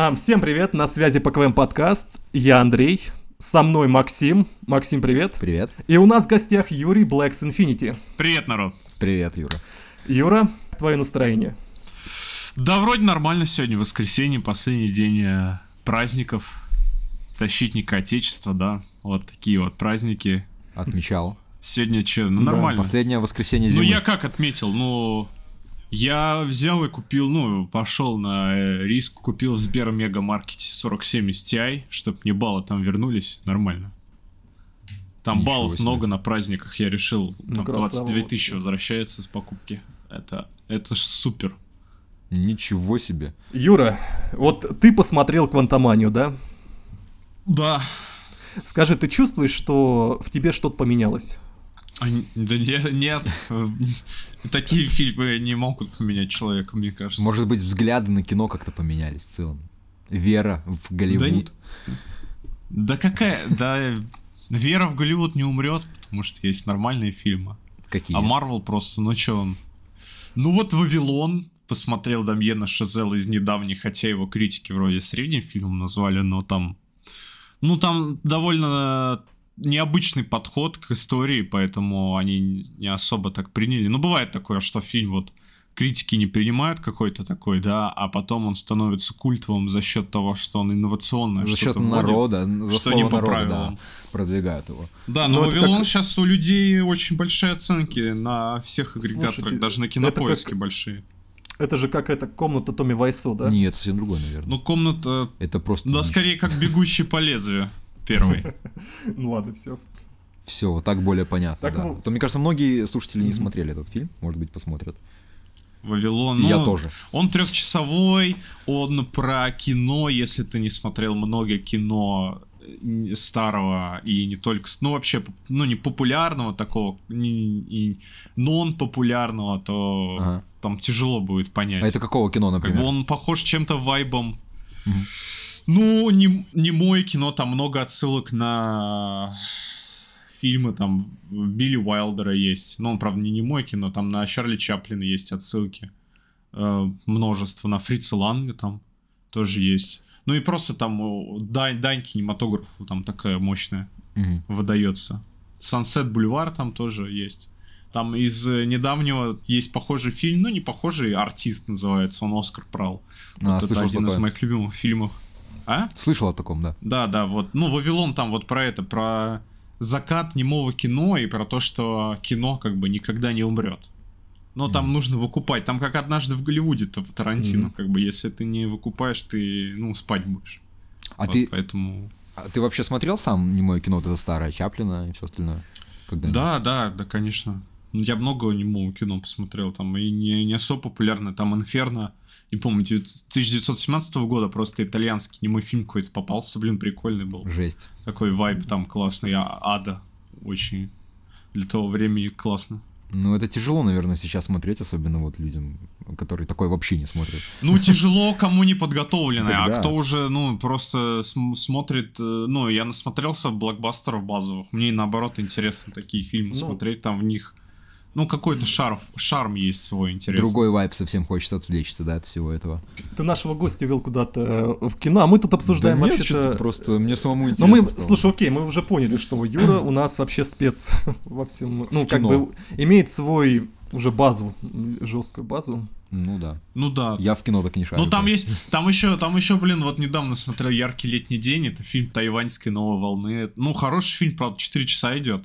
А, всем привет, на связи ПКВМ подкаст. Я Андрей, со мной Максим. Максим, привет. Привет. И у нас в гостях Юрий Блэкс Infinity. Привет, народ. Привет, Юра. Юра, твое настроение? Да, вроде нормально сегодня, воскресенье, последний день э, праздников, защитника Отечества, да, вот такие вот праздники. Отмечал. Сегодня что, ну нормально. Последнее воскресенье Ну зимы. я как отметил, ну я взял и купил, ну пошел на э, риск, купил в Сбер Мегамаркете 47 Ti, чтобы мне баллы там вернулись, нормально. Там Ничего баллов себе. много на праздниках, я решил, Ну, там красава 22 тысячи возвращается с покупки. Это, это ж супер. Ничего себе. Юра, вот ты посмотрел «Квантоманию», да? Да, Скажи, ты чувствуешь, что в тебе что-то поменялось? А, да не- нет, такие фильмы не могут поменять человека, мне кажется. Может быть, взгляды на кино как-то поменялись в целом. Вера в Голливуд. Да какая, да, Вера в Голливуд не умрет, потому что есть нормальные фильмы. Какие? А Марвел просто, ну чё он? Ну вот Вавилон, посмотрел Дамьена Шазел из недавних, хотя его критики вроде средним фильмом назвали, но там... Ну там довольно необычный подход к истории, поэтому они не особо так приняли. Ну бывает такое, что фильм вот критики не принимают какой-то такой, да, а потом он становится культовым за счет того, что он инновационный. За счет что-то вводит, народа, за что не по народа, правилам. да, продвигают его. Да, Ну, но это Вавилон как- сейчас у людей очень большие оценки на всех агрегаторах, Слушайте, даже на кинопоиске как- большие. Это же как эта комната Томми Вайсо, да? Нет, совсем другой, наверное. Ну, комната, Это просто... да, скорее как бегущий по лезвию первый. Ну ладно, все. Все, вот так более понятно, Так, да. ну- То, мне кажется, многие слушатели не смотрели этот фильм, может быть, посмотрят. Вавилон. И я ну, тоже. Он трехчасовой, он про кино, если ты не смотрел много кино э, старого и не только, ну вообще, ну не популярного такого, не, и нон-популярного, то Ага. там тяжело будет понять. А это какого кино, Как бы например? он похож чем-то вайбом. Мгм. Ну, не, не мое кино, там много отсылок на фильмы, там Билли Уайлдера есть. Ну, он, правда, не, не мой кино, там на Чарли Чаплина есть отсылки. Э, множество. На Фрица Ланга там тоже есть. Ну и просто там дань, дань кинематографу там такая мощная Мгм. выдается. Sunset Бульвар там тоже есть. Там из э, недавнего есть похожий фильм, ну не похожий, артист называется, он Оскар брал. А, вот это один из такое. моих любимых фильмов. А? Слышал о таком, да. Да, да, вот. Ну, Вавилон там вот про это, про закат немого кино и про то, что кино как бы никогда не умрет. Но там Мгм. нужно выкупать. Там как однажды в Голливуде то Тарантино, Мгм. как бы, если ты не выкупаешь, ты, ну, спать будешь. А Вот ты, Поэтому... а ты вообще смотрел сам немое кино, вот это старое, Чаплина и все остальное? Да, да, да, конечно. Ну, Я много немого кино посмотрел, там, и не, не особо популярно, там, Инферно, не помню, 1917 года просто итальянский немой фильм какой-то попался, блин, прикольный был. Жесть. Такой вайб там классный, а- ада, очень для того времени классно. Ну, это тяжело, наверное, сейчас смотреть, особенно вот людям, которые такое вообще не смотрят. Ну, тяжело кому не подготовленный, Так а кто уже, ну, просто см- смотрит, э, ну, я насмотрелся блокбастеров базовых, мне наоборот интересно такие фильмы Ну. смотреть, там в них, ну, какой-то шарм, шарм есть свой интересный. Другой вайб совсем хочется отвлечься, да, от всего этого. Ты нашего гостя вел куда-то э, в кино, а мы тут обсуждаем Да нет, вообще-то... что-то просто мне самому Ну интересно мы, стало. слушай, окей, мы уже поняли, что Юра у нас вообще спец во всем, ну В как кино. бы имеет свой уже базу, жесткую базу. Ну да. Ну да. Я в кино так не шарю. Ну там конечно. есть, там еще, там еще, блин, вот недавно смотрел «Яркий летний день», это фильм тайваньской новой волны. Ну, хороший фильм, правда, 4 часа идет.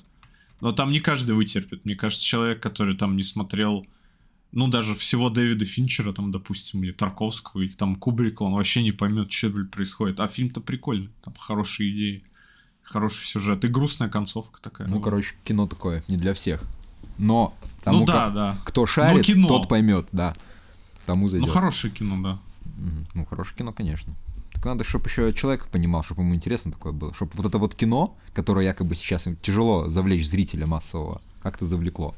Но там не каждый вытерпит. Мне кажется, человек, который там не смотрел, ну, даже всего Дэвида Финчера, там, допустим, или Тарковского, или там Кубрика, он вообще не поймет, что блин, происходит. А фильм-то прикольный, там хорошие идеи, хороший сюжет и грустная концовка такая. Ну, короче, кино такое, не для всех. Но тому, ну да, ко- да. кто шарит, кино. тот поймет, да. Тому Ну, зайдет. хорошее кино, да. Ну, хорошее кино, конечно. Так надо, чтобы еще человек понимал, чтобы ему интересно такое было. Чтобы вот это вот кино, которое якобы сейчас им тяжело завлечь зрителя массового, как-то завлекло.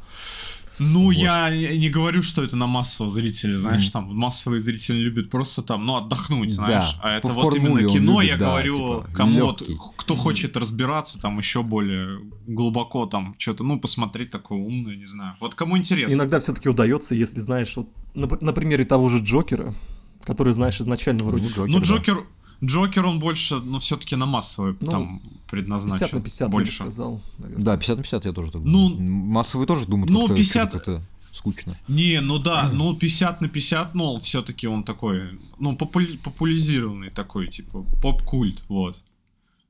Ну, Вот. я не говорю, что это на массового зрителя, знаешь, там массовые зрители любят просто там, ну, отдохнуть, знаешь. Да, а это вот именно кино, любит, я да, говорю, типа, кому вот, кто хочет разбираться, там еще более глубоко, там, что-то, ну, посмотреть такое умное, не знаю. Вот кому интересно. Иногда все-таки удается, если знаешь, вот на, на примере того же Джокера, который, знаешь, изначально вроде... Ну, Джокер, Ну, да. Джокер, Джокер, он больше, ну, все-таки на массовый Ну, там 50 предназначен. на 50, я бы больше. сказал. наверное. Да, 50 на 50 я тоже так Ну, думаю. Массовые тоже думают, ну, как-то 50 как-то скучно. Не, ну да, ну 50 на 50, но все-таки он такой, ну, попули- популяризированный такой, типа, поп-культ, вот.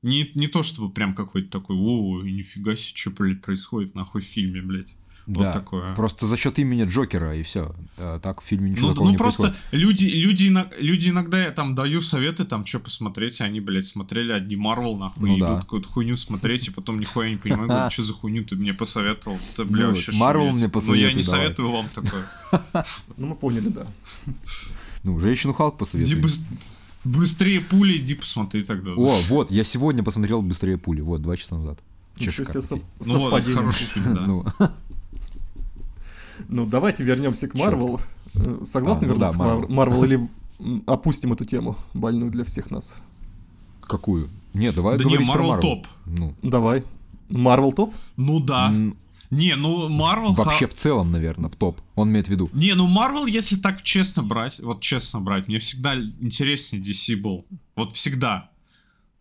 Не, не то чтобы прям какой-то такой, о, нифига себе, что происходит нахуй в фильме, блядь. Вот да. такое. Просто за счет имени Джокера и все. так в фильме ничего Ну, такого ну не просто происходит. люди, люди, люди иногда я там даю советы, там, что посмотреть, а они, блядь, смотрели одни Марвел, нахуй, Ну идут да. какую-то хуйню смотреть, и потом нихуя не понимаю, говорю, что за хуйню ты мне посоветовал, ты, бля, Ну, вообще Marvel шуметь. мне Ну, я не советую вам такое. Ну, мы поняли, да. Ну, женщину Халк посоветуй. быс- быстрее пули, иди посмотри тогда. О, вот, я сегодня посмотрел «Быстрее пули», вот, два часа назад. Чешка. Ну вот, хороший фильм, да. Ну, давайте вернемся к Марвел. Э, Согласны А, ну вернуться да, к Марвел или опустим эту тему, больную для всех нас? какую? Не, давай Да не, говорить про Marvel Marvel. топ. Ну, Давай. Марвел топ? Ну да. м, Не, ну Марвел... вообще в целом, наверное, в топ. Он имеет в виду. Не, ну Марвел, если так честно брать, вот честно брать, мне всегда интереснее DC был. Вот всегда.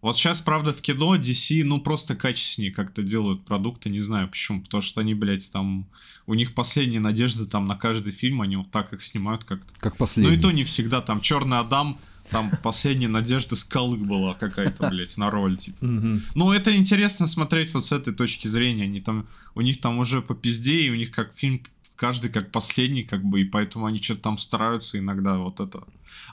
Вот сейчас, правда, в кино DC, ну, просто качественнее как-то делают продукты, не знаю почему. Потому что они, блядь, там... У них последняя надежда там на каждый фильм, они вот так их снимают как-то. Как Ну последний. и то не всегда. Там Черный Адам, там последняя надежда скалы была какая-то, блядь, на роль, типа. Ну, это интересно смотреть вот с этой точки зрения. Они там, у них там уже по пизде, и у них как фильм каждый как последний, как бы, и поэтому они что-то там стараются иногда вот это.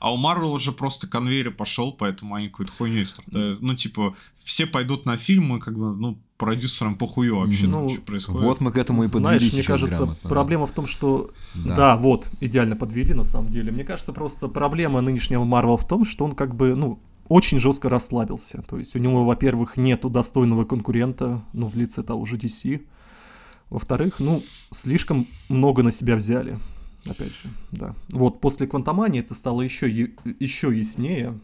А у Марвел уже просто конвейер пошел, поэтому они какой-то хуйней страдают. Ну, типа, все пойдут на фильм, и как бы, ну, продюсерам похую вообще, там, Ну, что происходит. Вот мы к этому и подвели Знаешь, мне кажется, грамотно. проблема в том, что... Да. Да. вот, идеально подвели на самом деле. Мне кажется, просто проблема нынешнего Марвел в том, что он как бы, ну, очень жестко расслабился. То есть у него, во-первых, нету достойного конкурента, ну, в лице того же DC. Во-вторых, ну, слишком много на себя взяли. Опять же, да. Вот после Квантомании это стало еще, еще яснее.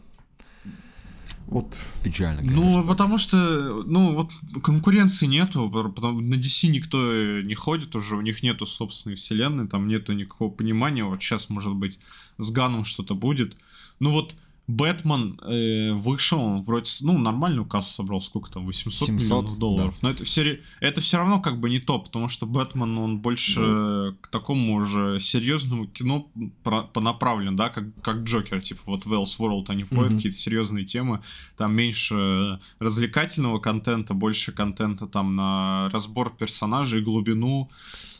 Вот, Печально, Ну, конечно. потому что, ну, вот конкуренции нету, потому на DC никто э, не ходит уже, у них нету собственной вселенной, там нету никакого понимания, вот сейчас, может быть, с Ганом что-то будет. Ну вот, Бэтмен э, вышел, вроде, ну, нормальную кассу собрал, сколько там, 800 700, миллионов долларов. Но это все, это все равно как бы не то, потому что Бэтмен, он больше э, к такому уже серьезному кино про- понаправлен, да, как, как Джокер, типа вот в Wells World они входят, Мгм. какие-то серьезные темы, там меньше развлекательного контента, больше контента там на разбор персонажей, глубину.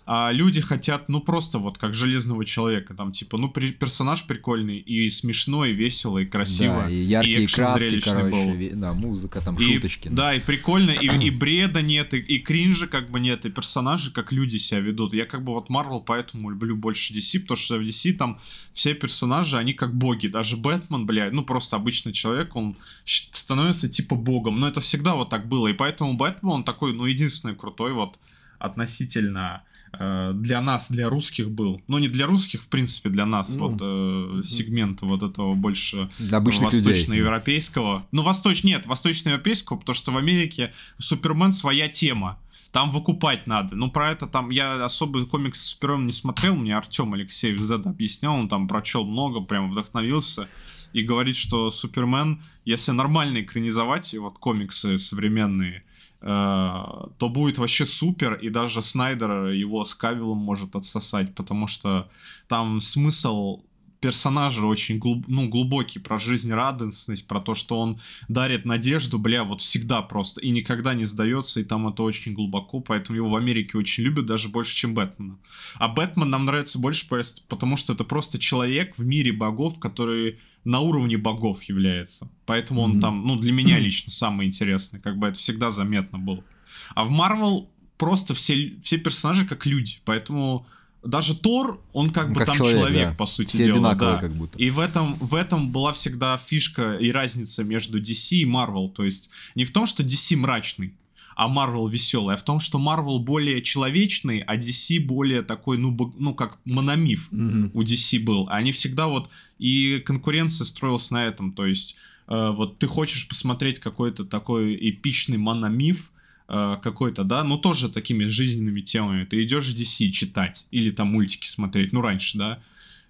А люди хотят, ну, просто вот как железного человека, там, типа, ну, при- персонаж прикольный, и смешной, и весело, и красиво. Да, и яркие экшен краски, короче, был. ве- да, музыка, там, И, шуточки. Да, и прикольно, и, и бреда нет, и, и кринжа как бы нет, и персонажи как люди себя ведут. Я как бы вот Марвел поэтому люблю больше DC, потому что в DC там все персонажи, они как боги. Даже Бэтмен, блядь, ну просто обычный человек, он становится типа богом. Но это всегда вот так было. И поэтому Бэтмен, он такой, ну, единственный крутой вот относительно для нас, для русских был. Ну, не для русских, в принципе, для нас, Ну, вот э, сегмента вот этого больше Для обычных людей. восточноевропейского. Ну, восточ... нет, восточноевропейского, потому что в Америке Супермен своя тема. Там выкупать надо. Ну, про это там я особо комикс с Суперменом не смотрел. Мне Артем Алексеев Z объяснял, он там прочел много, прям вдохновился. И говорит, что Супермен, если нормально экранизовать вот комиксы современные, э, то будет вообще супер, и даже Снайдер его с Кавиллом может отсосать, потому что там смысл персонажа очень глуб- ну, глубокий про жизнерадостность, про то, что он дарит надежду, бля, вот всегда просто, и никогда не сдается, и там это очень глубоко, поэтому его в Америке очень любят, даже больше, чем Бэтмена. А Бэтмен нам нравится больше, потому что это просто человек в мире богов, который на уровне богов является. Поэтому он Мгм. там, ну, для меня лично самый интересный, как бы это всегда заметно было. А в Марвел просто все, все персонажи как люди, поэтому даже Тор, он как бы как там человек, человек, да. по сути Все дела. да. как будто. И в этом, в этом была всегда фишка и разница между DC и Marvel. То есть не в том, что DC мрачный, а Marvel веселый, а в том, что Marvel более человечный, а DC более такой, ну, ну как мономиф мгм. у DC был. Они всегда вот... И конкуренция строилась на этом. То есть э, вот ты хочешь посмотреть какой-то такой эпичный мономиф, э, какой-то, да, ну тоже такими жизненными темами. Ты идешь DC читать или там мультики смотреть, ну раньше, да.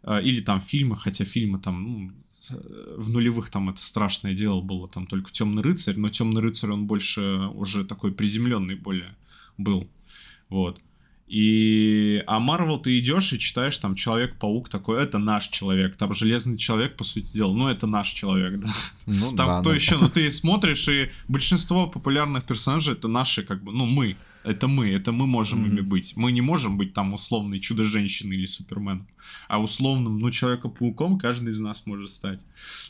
э, или там фильмы, хотя фильмы там, ну, в нулевых там это страшное дело было, там только Темный рыцарь, но Темный рыцарь он больше уже такой приземленный более был. Вот. И, а Марвел ты идешь и читаешь там Человек-паук такой, это наш человек, там Железный человек, по сути дела, ну это наш человек, да. Ну, там да, кто да. еще, ну ты смотришь, и большинство популярных персонажей это наши, как бы, ну мы, это мы, это мы можем mm-hmm. ими быть. Мы не можем быть там условной чудо-женщиной или суперменом, а условным, ну, Человека-пауком каждый из нас может стать.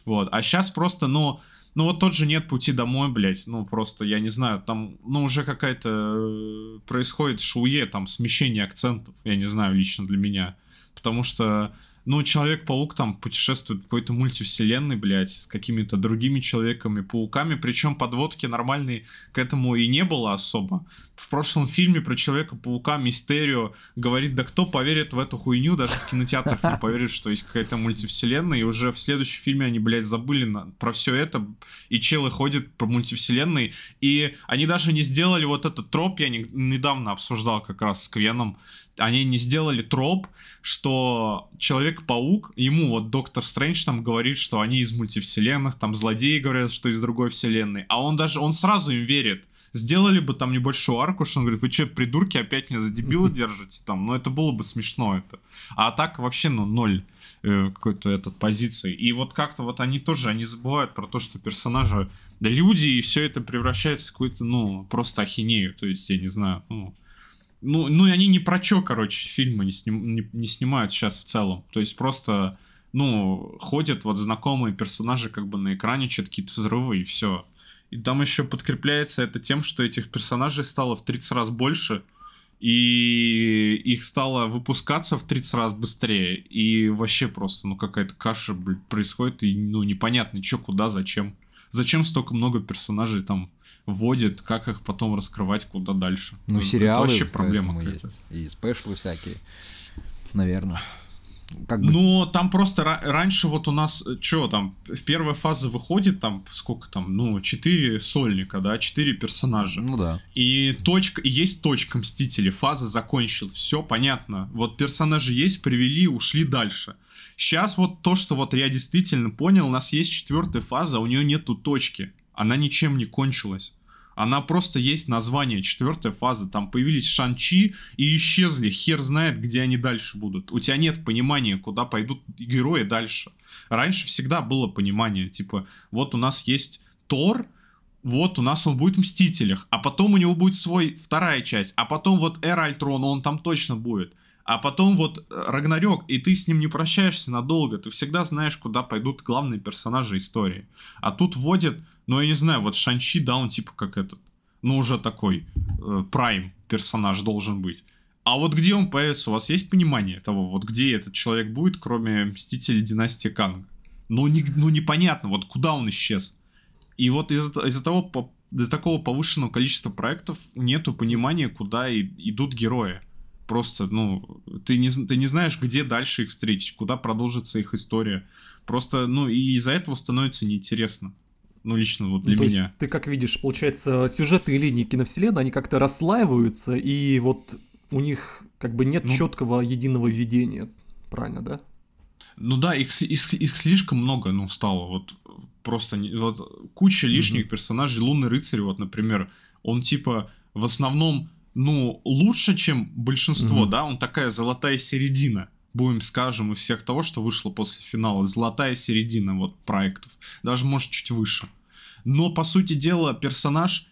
Вот, а сейчас просто, ну, ну вот тот же нет пути домой, блядь. Ну просто, я не знаю, там, ну уже какая-то э, происходит шуе, там смещение акцентов, я не знаю, лично для меня. Потому что ну, Человек-паук там путешествует в какой-то мультивселенной, блядь, с какими-то другими Человеками-пауками, причем подводки нормальной к этому и не было особо. В прошлом фильме про Человека-паука Мистерио говорит, да кто поверит в эту хуйню, даже в кинотеатрах не поверит, что есть какая-то мультивселенная, и уже в следующем фильме они, блядь, забыли на, про все это, и челы ходят по мультивселенной, и они даже не сделали вот этот троп, я не, недавно обсуждал как раз с Квеном, они не сделали троп, что Человек-паук, ему вот Доктор Стрэндж там говорит, что они из мультивселенных, там злодеи говорят, что из другой вселенной, а он даже, он сразу им верит. Сделали бы там небольшую арку, что он говорит, вы что, придурки, опять меня за дебила держите там, ну это было бы смешно это. А так вообще, ну, ноль э, какой-то этот позиции. И вот как-то вот они тоже, они забывают про то, что персонажи, да люди, и все это превращается в какую-то, ну, просто ахинею. То есть, я не знаю, ну, ну, ну и они ни про чё, короче, фильмы не, сним, не, не снимают сейчас в целом. То есть просто, ну, ходят вот знакомые персонажи как бы на экране, что-то какие-то взрывы и все. И там еще подкрепляется это тем, что этих персонажей стало в 30 раз больше, и их стало выпускаться в 30 раз быстрее. И вообще просто, ну, какая-то каша блин, происходит, и, ну, непонятно, что, куда, зачем. Зачем столько много персонажей там вводит, как их потом раскрывать, куда дальше. Ну, сериалы это вообще проблема есть. И спешлы всякие, наверное. Как бы... Ну, там просто раньше вот у нас, э, что там, в первой фазе выходит там, сколько там, ну, четыре сольника, да, четыре персонажа. Ну да. И точка, есть точка Мстители, фаза закончилась, все понятно. Вот персонажи есть, привели, ушли дальше. Сейчас вот то, что вот я действительно понял, у нас есть четвертая фаза, у нее нету точки. Она ничем не кончилась. Она просто есть название, четвертая фаза. Там появились Шанчи и исчезли. Хер знает, где они дальше будут. У тебя нет понимания, куда пойдут герои дальше. Раньше всегда было понимание. Типа, вот у нас есть Тор, вот у нас он будет в Мстителях, а потом у него будет свой вторая часть, а потом вот Эра Альтрона, он там точно будет. А потом вот Рагнарёк, и ты с ним не прощаешься надолго, ты всегда знаешь, куда пойдут главные персонажи истории. А тут вводят ну, я не знаю, вот Шанчи, да, он типа как этот, ну, уже такой э, персонаж должен быть. А вот где он появится, у вас есть понимание того, вот где этот человек будет, кроме Мстителей Династии Канга? Ну, не, ну непонятно, вот куда он исчез. И вот из-за из того, из-за такого повышенного количества проектов нету понимания, куда и, идут герои. Просто, ну, ты не, ты не знаешь, где дальше их встретить, куда продолжится их история. Просто, ну, и из-за этого становится неинтересно. Ну, лично вот для ну, меня. Есть, ты как видишь, получается, сюжеты и линии киновселенной, они как-то расслаиваются, и вот у них как бы нет ну, четкого единого видения. Правильно, да? Ну да, их, их, их слишком много, ну, стало. Вот просто вот куча лишних mm-hmm. персонажей. Лунный рыцарь, вот, например, он типа в основном, ну, лучше, чем большинство, mm-hmm. да, он такая золотая середина будем скажем, из всех того, что вышло после финала, золотая середина вот проектов, даже может чуть выше. Но по сути дела персонаж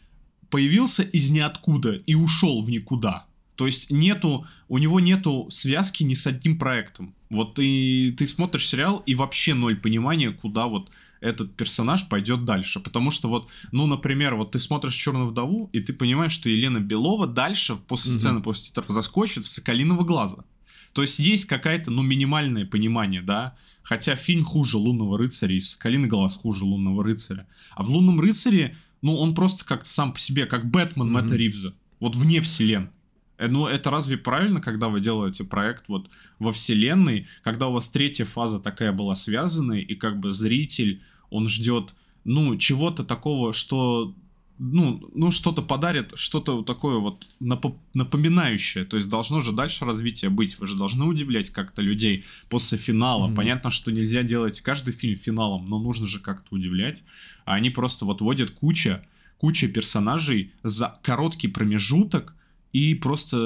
появился из ниоткуда и ушел в никуда. То есть нету, у него нету связки ни с одним проектом. Вот ты, ты смотришь сериал и вообще ноль понимания, куда вот этот персонаж пойдет дальше. Потому что вот, ну, например, вот ты смотришь Черную вдову, и ты понимаешь, что Елена Белова дальше, после сцены, mm-hmm. после титров, заскочит в Соколиного глаза. То есть есть какая-то, ну, минимальное понимание, да, хотя фильм хуже «Лунного рыцаря» и «Соколиный глаз» хуже «Лунного рыцаря». А в «Лунном рыцаре», ну, он просто как сам по себе, как Бэтмен mm-hmm. Мэтта Ривза, вот вне вселенной. Э, ну, это разве правильно, когда вы делаете проект вот во вселенной, когда у вас третья фаза такая была связанной, и как бы зритель, он ждет, ну, чего-то такого, что ну, ну что-то подарит, что-то такое вот напо- напоминающее. То есть должно же дальше развитие быть. Вы же должны удивлять как-то людей после финала. Mm-hmm. Понятно, что нельзя делать каждый фильм финалом, но нужно же как-то удивлять. А они просто вот вводят куча, куча персонажей за короткий промежуток, и просто,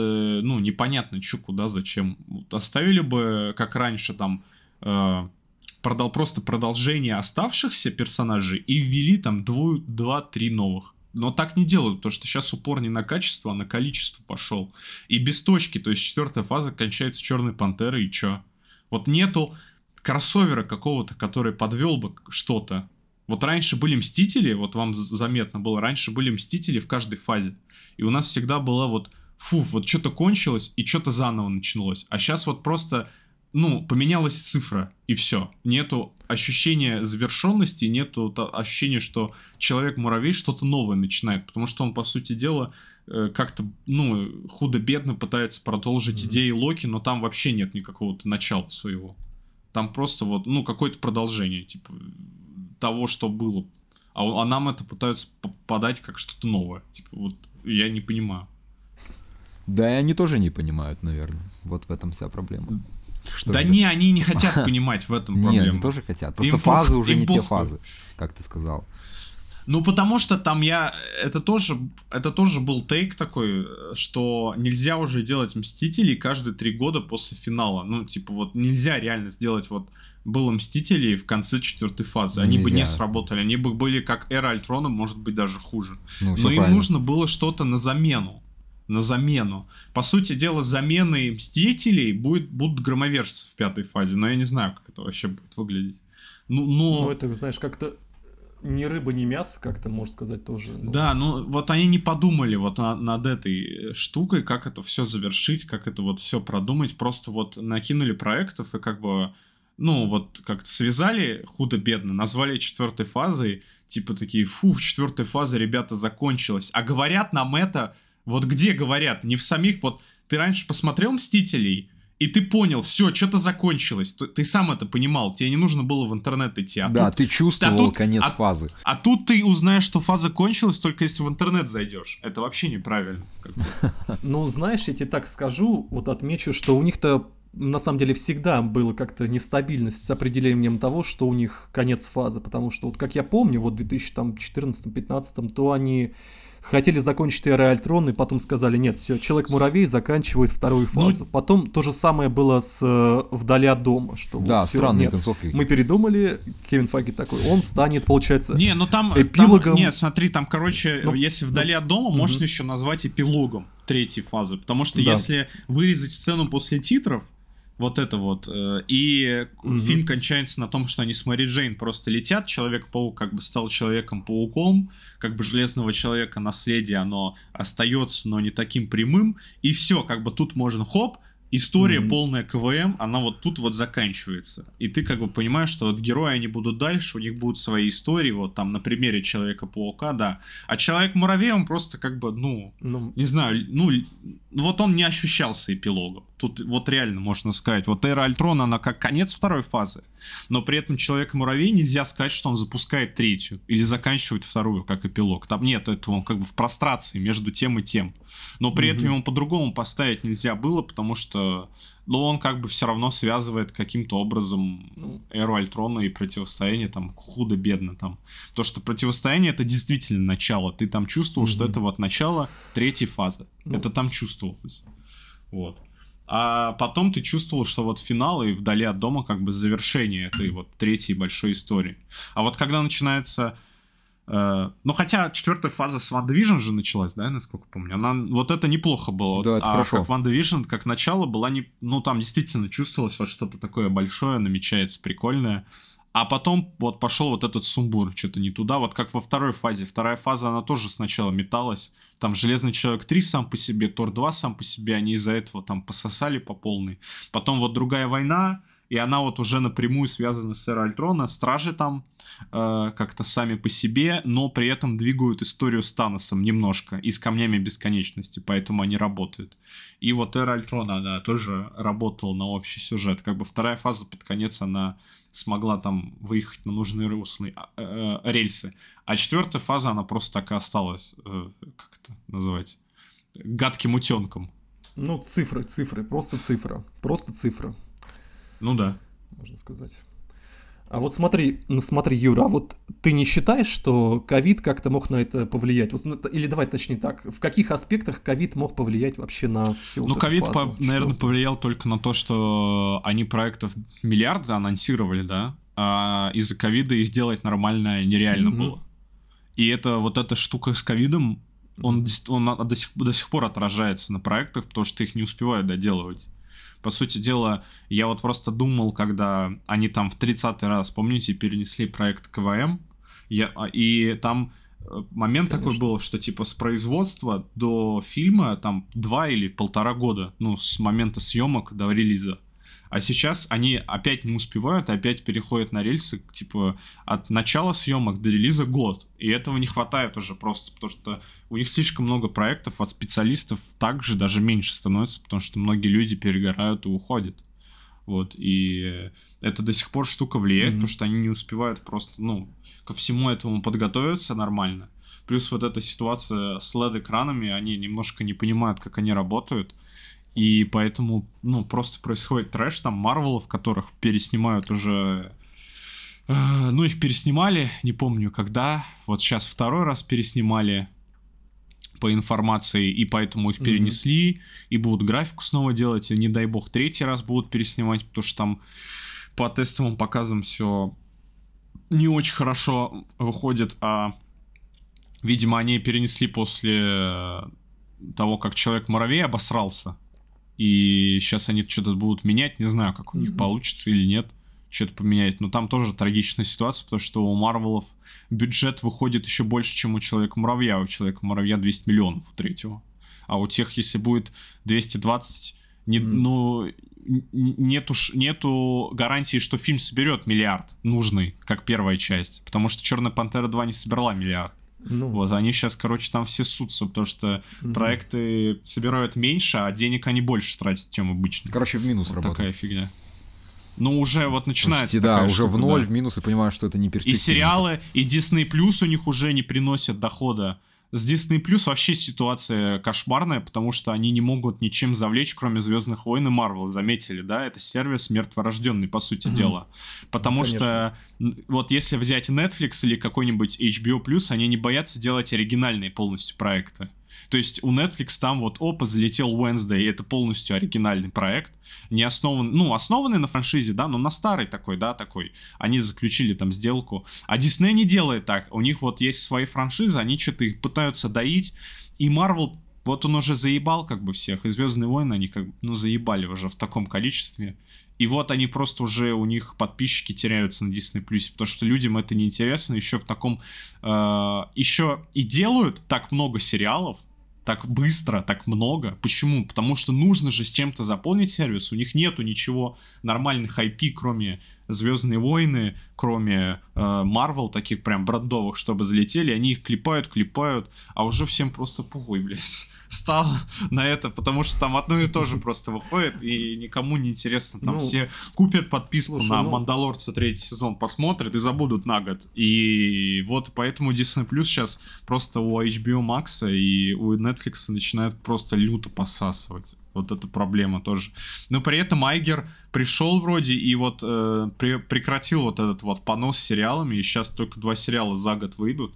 ну, непонятно, что, куда, зачем. Вот оставили бы, как раньше, там, э, продал просто продолжение оставшихся персонажей и ввели там два-три новых. Но так не делают, потому что сейчас упор не на качество, а на количество пошел. И без точки, то есть четвертая фаза кончается черной пантерой, и чё? Вот нету кроссовера какого-то, который подвел бы что-то. Вот раньше были Мстители, вот вам заметно было, раньше были Мстители в каждой фазе. И у нас всегда было вот, фу, вот что-то кончилось, и что-то заново началось. А сейчас вот просто ну, поменялась цифра, и все. Нету ощущения завершенности, нету ощущения, что человек-муравей что-то новое начинает, потому что он, по сути дела, э, как-то, ну, худо-бедно пытается продолжить mm-hmm. идеи Локи, но там вообще нет никакого-то начала своего. Там просто вот, ну, какое-то продолжение, типа, того, что было. А, а нам это пытаются подать как что-то новое. Типа, вот, я не понимаю. Да, и они тоже не понимают, наверное. Вот в этом вся проблема. Что да не, они не хотят понимать в этом проблему. Нет, они тоже хотят. Просто фазы уже не те фазы, как ты сказал. Ну, потому что там я... Это тоже, это тоже был тейк такой, что нельзя уже делать Мстителей каждые три года после финала. Ну, типа, вот нельзя реально сделать вот... Было Мстители в конце четвертой фазы. Они нельзя. бы не сработали. Они бы были как Эра Альтрона, может быть, даже хуже. Ну, Но им правильно. нужно было что-то на замену на замену. По сути дела, заменой Мстителей будет, будут громовержцы в пятой фазе, но я не знаю, как это вообще будет выглядеть. Ну, но... ну это, знаешь, как-то ни рыба, ни мясо, как-то можно сказать тоже. Ну. Да, ну вот они не подумали вот на, над этой штукой, как это все завершить, как это вот все продумать, просто вот накинули проектов и как бы ну, вот как-то связали худо-бедно, назвали четвертой фазой, типа такие, фу, четвертая фаза, ребята, закончилась. А говорят нам это вот где говорят, не в самих, вот ты раньше посмотрел «Мстителей», и ты понял, все, что-то закончилось. Ты, ты сам это понимал, тебе не нужно было в интернет идти. А да, тут, ты чувствовал а тут, конец а, фазы. А тут ты узнаешь, что фаза кончилась, только если в интернет зайдешь. Это вообще неправильно. Ну, знаешь, я тебе так скажу, вот отмечу, что у них-то на самом деле всегда было как-то нестабильность с определением того, что у них конец фазы, потому что вот как я помню, вот в 2014-2015, то они хотели закончить эры Альтрон, и потом сказали, нет, все, Человек-муравей заканчивает вторую ну, фазу. Ну, потом то же самое было с э, «Вдали от дома», что да, вот, все, странные нет, концовки. Мы передумали, Кевин Фаги такой, он станет, получается, Не, ну там, эпилогом. Там, не, смотри, там, короче, ну, если «Вдали ну, от дома», угу. можно еще назвать эпилогом третьей фазы, потому что да. если вырезать сцену после титров, вот это вот. Э, и угу. фильм кончается на том, что они с Мэри Джейн просто летят. Человек-паук как бы стал Человеком-пауком. Как бы Железного Человека наследие, оно остается, но не таким прямым. И все, как бы тут можно хоп, история mm-hmm. полная КВМ, она вот тут вот заканчивается. И ты как бы понимаешь, что вот герои, они будут дальше, у них будут свои истории, вот там на примере Человека-паука, да. А Человек-муравей, он просто как бы, ну, ну, не знаю, ну, вот он не ощущался эпилогом. Тут вот реально можно сказать, вот Эра Альтрона, она как конец второй фазы, но при этом Человек-муравей нельзя сказать, что он запускает третью или заканчивает вторую, как эпилог. Там нет этого, он как бы в прострации между тем и тем. Но при mm-hmm. этом ему по-другому поставить нельзя было, потому что ну, он как бы все равно связывает каким-то образом ну, Эру Альтрона и противостояние там худо-бедно там. То, что противостояние это действительно начало. Ты там чувствовал, mm-hmm. что это вот начало третьей фазы. Ну. Это там чувствовалось. Вот. А потом ты чувствовал, что вот финал и вдали от дома как бы завершение этой вот третьей большой истории. А вот когда начинается Э, ну, хотя четвертая фаза с Ван Division же началась, да, насколько помню. Она, вот это неплохо было. Да, это а хорошо. как Ван Division, как начало, была не... Ну, там действительно чувствовалось вот что-то такое большое, намечается, прикольное. А потом вот пошел вот этот сумбур, что-то не туда, вот как во второй фазе. Вторая фаза, она тоже сначала металась. Там Железный Человек 3 сам по себе, Тор 2 сам по себе, они из-за этого там пососали по полной. Потом вот другая война, и она вот уже напрямую связана с Эра Альтрона. Стражи там э, как-то сами по себе, но при этом двигают историю с Таносом немножко и с камнями бесконечности, поэтому они работают. И вот Эра Альтрона, она тоже работала на общий сюжет. Как бы вторая фаза под конец, она смогла там выехать на нужные руслы, э, э, рельсы. А четвертая фаза, она просто так и осталась, э, как это называть, гадким утенком. Ну, цифры, цифры, просто цифра. Просто цифра. Ну да. Можно сказать. А вот смотри, смотри, Юра, а вот ты не считаешь, что ковид как-то мог на это повлиять? Вот, или давай точнее так, в каких аспектах ковид мог повлиять вообще на всю Ну, ковид, по, наверное, повлиял только на то, что они проектов миллиарды анонсировали, да, а из-за ковида их делать нормально нереально mm-hmm. было. И это вот эта штука с ковидом, он, он до, сих, до сих пор отражается на проектах, потому что их не успевают доделывать. По сути дела, я вот просто думал, когда они там в 30-й раз, помните, перенесли проект КВМ, я, а, и там э, момент Конечно. такой был, что типа с производства до фильма там два или полтора года, ну, с момента съемок до релиза. А сейчас они опять не успевают, опять переходят на рельсы, типа, от начала съемок до релиза год. И этого не хватает уже просто, потому что у них слишком много проектов, от специалистов также даже меньше становится, потому что многие люди перегорают и уходят. Вот, и это до сих пор штука влияет, mm-hmm. потому что они не успевают просто, ну, ко всему этому подготовиться нормально. Плюс вот эта ситуация с LED-экранами, они немножко не понимают, как они работают. И поэтому, ну, просто происходит трэш, там, Марвелов, которых переснимают уже... Э, ну, их переснимали, не помню когда. Вот сейчас второй раз переснимали по информации, и поэтому их перенесли, mm-hmm. и будут графику снова делать, и не дай бог третий раз будут переснимать, потому что там по тестовым показам все не очень хорошо выходит, а видимо они перенесли после того, как Человек-муравей обосрался, и сейчас они что-то будут менять, не знаю, как у них mm-hmm. получится или нет, что-то поменять. Но там тоже трагичная ситуация, потому что у Марвелов бюджет выходит еще больше, чем у Человека-муравья. У Человека-муравья 200 миллионов у третьего. А у тех, если будет 220, не, mm. ну, нету, нету гарантии, что фильм соберет миллиард нужный, как первая часть. Потому что Черная Пантера 2 не собрала миллиард. Ну. Вот, они сейчас, короче, там все сутся, потому что угу. проекты собирают меньше, а денег они больше тратят, чем обычно. Короче, в минус вот работает. такая фигня. Ну, уже вот начинается Почти, да, уже штука, в ноль, да. в минус, и понимаю, что это не перспективно. И сериалы, и Disney Plus у них уже не приносят дохода. С Disney Plus вообще ситуация кошмарная, потому что они не могут ничем завлечь, кроме Звездных войн и Марвел. Заметили, да? Это сервис мертворожденный, по сути mm-hmm. дела. Потому Конечно. что вот если взять Netflix или какой-нибудь HBO Plus, они не боятся делать оригинальные полностью проекты. То есть у Netflix там вот, опа, залетел Wednesday, это полностью оригинальный проект, не основан, ну, основанный на франшизе, да, но на старый такой, да, такой. Они заключили там сделку. А Disney не делает так. У них вот есть свои франшизы, они что-то их пытаются доить, и Marvel вот он уже заебал как бы всех, и Звездные войны они как бы, ну, заебали уже в таком количестве. И вот они просто уже, у них подписчики теряются на Disney+, потому что людям это неинтересно, еще в таком... Э, еще и делают так много сериалов, так быстро, так много. Почему? Потому что нужно же с чем-то заполнить сервис. У них нету ничего нормальных IP, кроме Звездные войны, кроме Марвел, э, таких прям брендовых, чтобы залетели. Они их клепают, клепают, а уже всем просто похуй, блядь, стал на это, потому что там одно и то же просто выходит, и никому не интересно. Там ну, все купят подписку слушай, на ну... Мандалорца третий сезон, посмотрят и забудут на год. И вот поэтому Disney Plus сейчас просто у HBO Max и у Netflix начинают просто люто посасывать. Вот это проблема тоже. Но при этом Айгер пришел вроде и вот э, при, прекратил вот этот вот понос с сериалами, и сейчас только два сериала за год выйдут.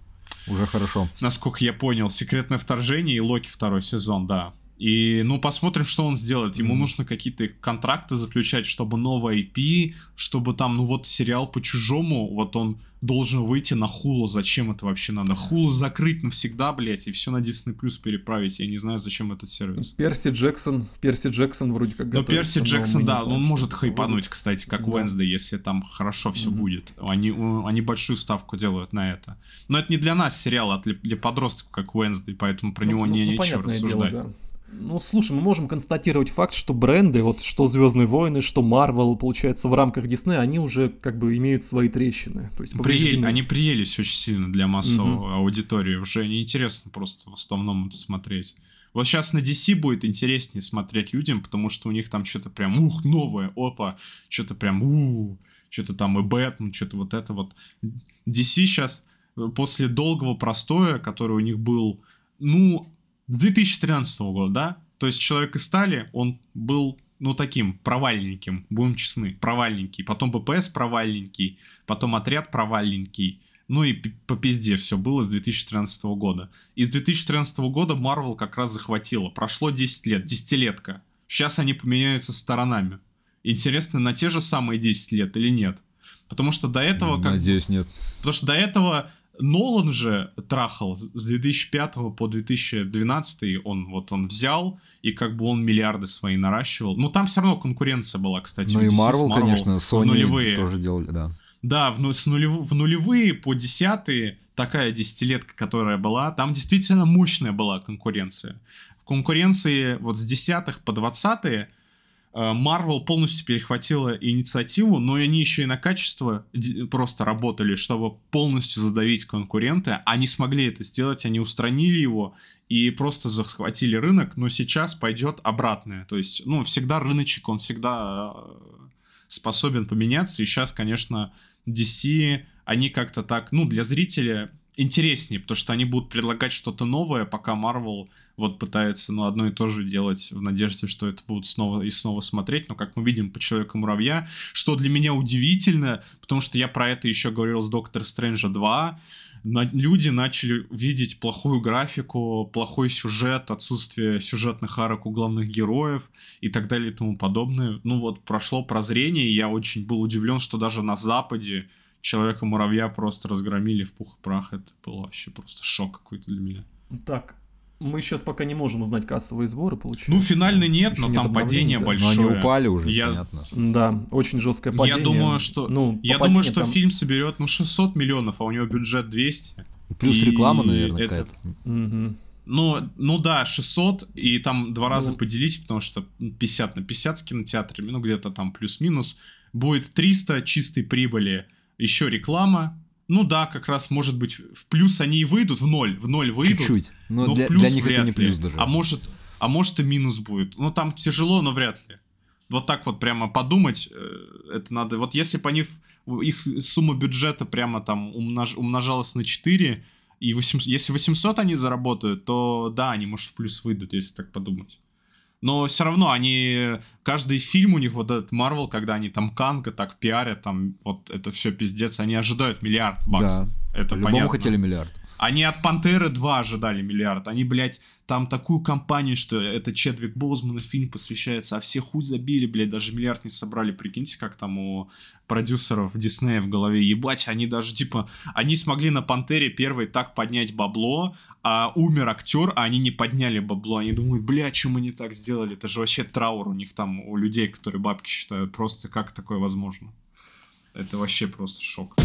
Уже хорошо. Насколько я понял, «Секретное вторжение» и «Локи» второй сезон, да. И, ну, посмотрим, что он сделает. Ему mm. нужно какие-то контракты заключать, чтобы новое IP, чтобы там, ну вот сериал по чужому, вот он должен выйти на Хулу. Зачем это вообще надо? Хулу закрыть навсегда, блядь, и все на Disney Plus переправить. Я не знаю, зачем этот сервис. Перси Джексон, Перси Джексон вроде как Ну, Перси Джексон, да, знаем, он может хайпануть, кстати, как да. Wednesday, если там хорошо все mm-hmm. будет. Они, они большую ставку делают на это. Но это не для нас сериал, а для, для подростков, как Wednesday, поэтому про ну, него ну, не, ну, нечего рассуждать. Дело, да. Ну, слушай, мы можем констатировать факт, что бренды, вот что Звездные войны, что Марвел, получается, в рамках Диснея, они уже как бы имеют свои трещины. То есть Приели, они приелись очень сильно для массовой Мгм. аудитории. Уже неинтересно просто в основном это смотреть. Вот сейчас на DC будет интереснее смотреть людям, потому что у них там что-то прям, ух, новое, опа, что-то прям, у что-то там и Бэтмен, что-то вот это вот. DC сейчас после долгого простоя, который у них был, ну, с 2013 года, да? То есть Человек из стали, он был, ну, таким провальненьким, будем честны, провальненький. Потом БПС провальненький, потом Отряд провальненький. Ну и по пизде все было с 2013 года. И с 2013 года Marvel как раз захватила. Прошло 10 лет, десятилетка. Сейчас они поменяются сторонами. Интересно, на те же самые 10 лет или нет? Потому что до этого... как бы- Надеюсь, нет. Потому что до этого Нолан же трахал с 2005 по 2012, он вот он взял, и как бы он миллиарды свои наращивал. Ну там все равно конкуренция была, кстати. Ну и Marvel, Marvel конечно, Sony нулевые. тоже делали, да. Да, в, с нулев- в нулевые по десятые, такая десятилетка, которая была, там действительно мощная была конкуренция. В конкуренции вот с десятых по двадцатые Marvel полностью перехватила инициативу, но они еще и на качество просто работали, чтобы полностью задавить конкурента. Они смогли это сделать, они устранили его и просто захватили рынок, но сейчас пойдет обратное. То есть, ну, всегда рыночек, он всегда э, способен поменяться, и сейчас, конечно, DC, они как-то так, ну, для зрителя интереснее, потому что они будут предлагать что-то новое, пока Marvel вот пытается, ну, одно и то же делать в надежде, что это будут снова и снова смотреть, но как мы видим по Человеку-муравья, что для меня удивительно, потому что я про это еще говорил с Доктор Стрэнджа 2, на- люди начали видеть плохую графику, плохой сюжет, отсутствие сюжетных арок у главных героев и так далее и тому подобное. Ну вот прошло прозрение, и я очень был удивлен, что даже на Западе Человека-муравья просто разгромили в пух и прах. Это было вообще просто шок какой-то для меня. Так, мы сейчас пока не можем узнать кассовые сборы, получается. Ну, финальный нет, Ещё но нет там падение да. Но большое. они упали уже, Я- понятно. Да, очень жесткое Я падение. думаю, что, ну, я думаю, что там- фильм соберет ну 600 миллионов, а у него бюджет 200. Плюс И реклама, наверное, это- какая-то. Мгм. Ну, ну да, 600, и там два раза Ну. поделить, потому что 50 на 50 с кинотеатрами, ну где-то там плюс-минус. Будет 300 чистой прибыли, еще реклама. Ну да, как раз, может быть, в плюс они и выйдут, в ноль, в ноль выйдут. Чуть-чуть. Но, но для, в плюс для них это вряд не ли. плюс даже. А может, а может и минус будет. Ну там тяжело, но вряд ли. Вот так вот прямо подумать, э, это надо. Вот если бы они, их сумма бюджета прямо там умнож- умножалась на 4, и 800, если 800 они заработают, то да, они, может, в плюс выйдут, если так подумать. Но все равно они, каждый фильм у них, вот этот Марвел, когда они там Канга так пиарят, там вот это все пиздец, они ожидают миллиард баксов. Это По-любому понятно. хотели миллиард. Они от Пантеры 2 ожидали миллиард. Они, блядь, там такую компанию, что это Чедвик Боузмана фильм посвящается, а все хуй забили, блядь, даже миллиард не собрали. Прикиньте, как там у продюсеров Диснея в голове. Ебать, они даже, типа, они смогли на Пантере первой так поднять бабло, а умер актер, а они не подняли бабло. Они думают, бля, что мы не так сделали? Это же вообще траур у них там, у людей, которые бабки считают. Просто как такое возможно? Это вообще просто шок.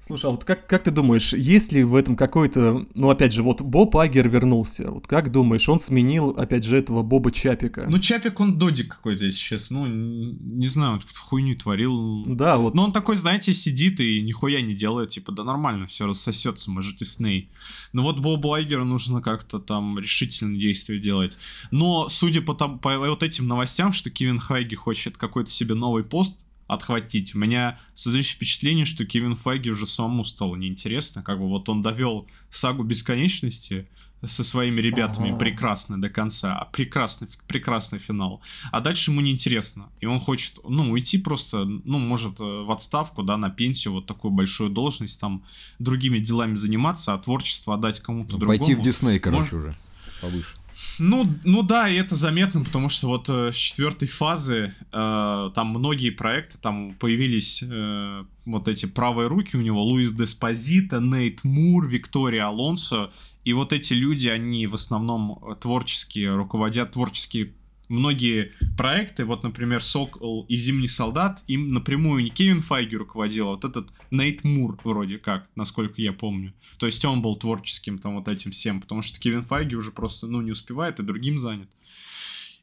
Слушай, а вот как, как ты думаешь, есть ли в этом какой-то... Ну, опять же, вот Боб Агер вернулся. Вот как думаешь, он сменил, опять же, этого Боба Чапика? Ну, Чапик, он додик какой-то, если честно. Ну, не знаю, он хуйню творил. да, вот... Но он такой, знаете, сидит и нихуя не делает, типа, да нормально, все рассосется, мы же Дисней. Но вот Бобу Айгеру нужно как-то там решительные действия делать. Но, судя по, там, по вот этим новостям, что Кевин Хайги хочет какой-то себе новый пост отхватить, у меня создается впечатление, что Кевин Файги уже самому стало неинтересно. Как бы вот он довел сагу бесконечности со своими ребятами Ага. прекрасно до конца. а Прекрасный, прекрасный финал. А дальше ему неинтересно. И он хочет, ну, уйти просто, ну, может, э, в отставку, да, на пенсию, вот такую большую должность, там, другими делами заниматься, а творчество отдать кому-то Ну, другому. Пойти в Дисней, короче, Может- уже. Повыше. Ну, ну да, и это заметно, потому что вот э, с четвертой фазы э, там многие проекты, там появились э, вот эти правые руки у него, Луис Деспозита, Нейт Мур, Виктория Алонсо, и вот эти люди, они в основном творческие, руководят творческие многие проекты, вот, например, «Сокол» и «Зимний солдат», им напрямую не Кевин Файги руководил, а вот этот Нейт Мур вроде как, насколько я помню. То есть он был творческим там вот этим всем, потому что Кевин Файги уже просто, ну, не успевает и другим занят.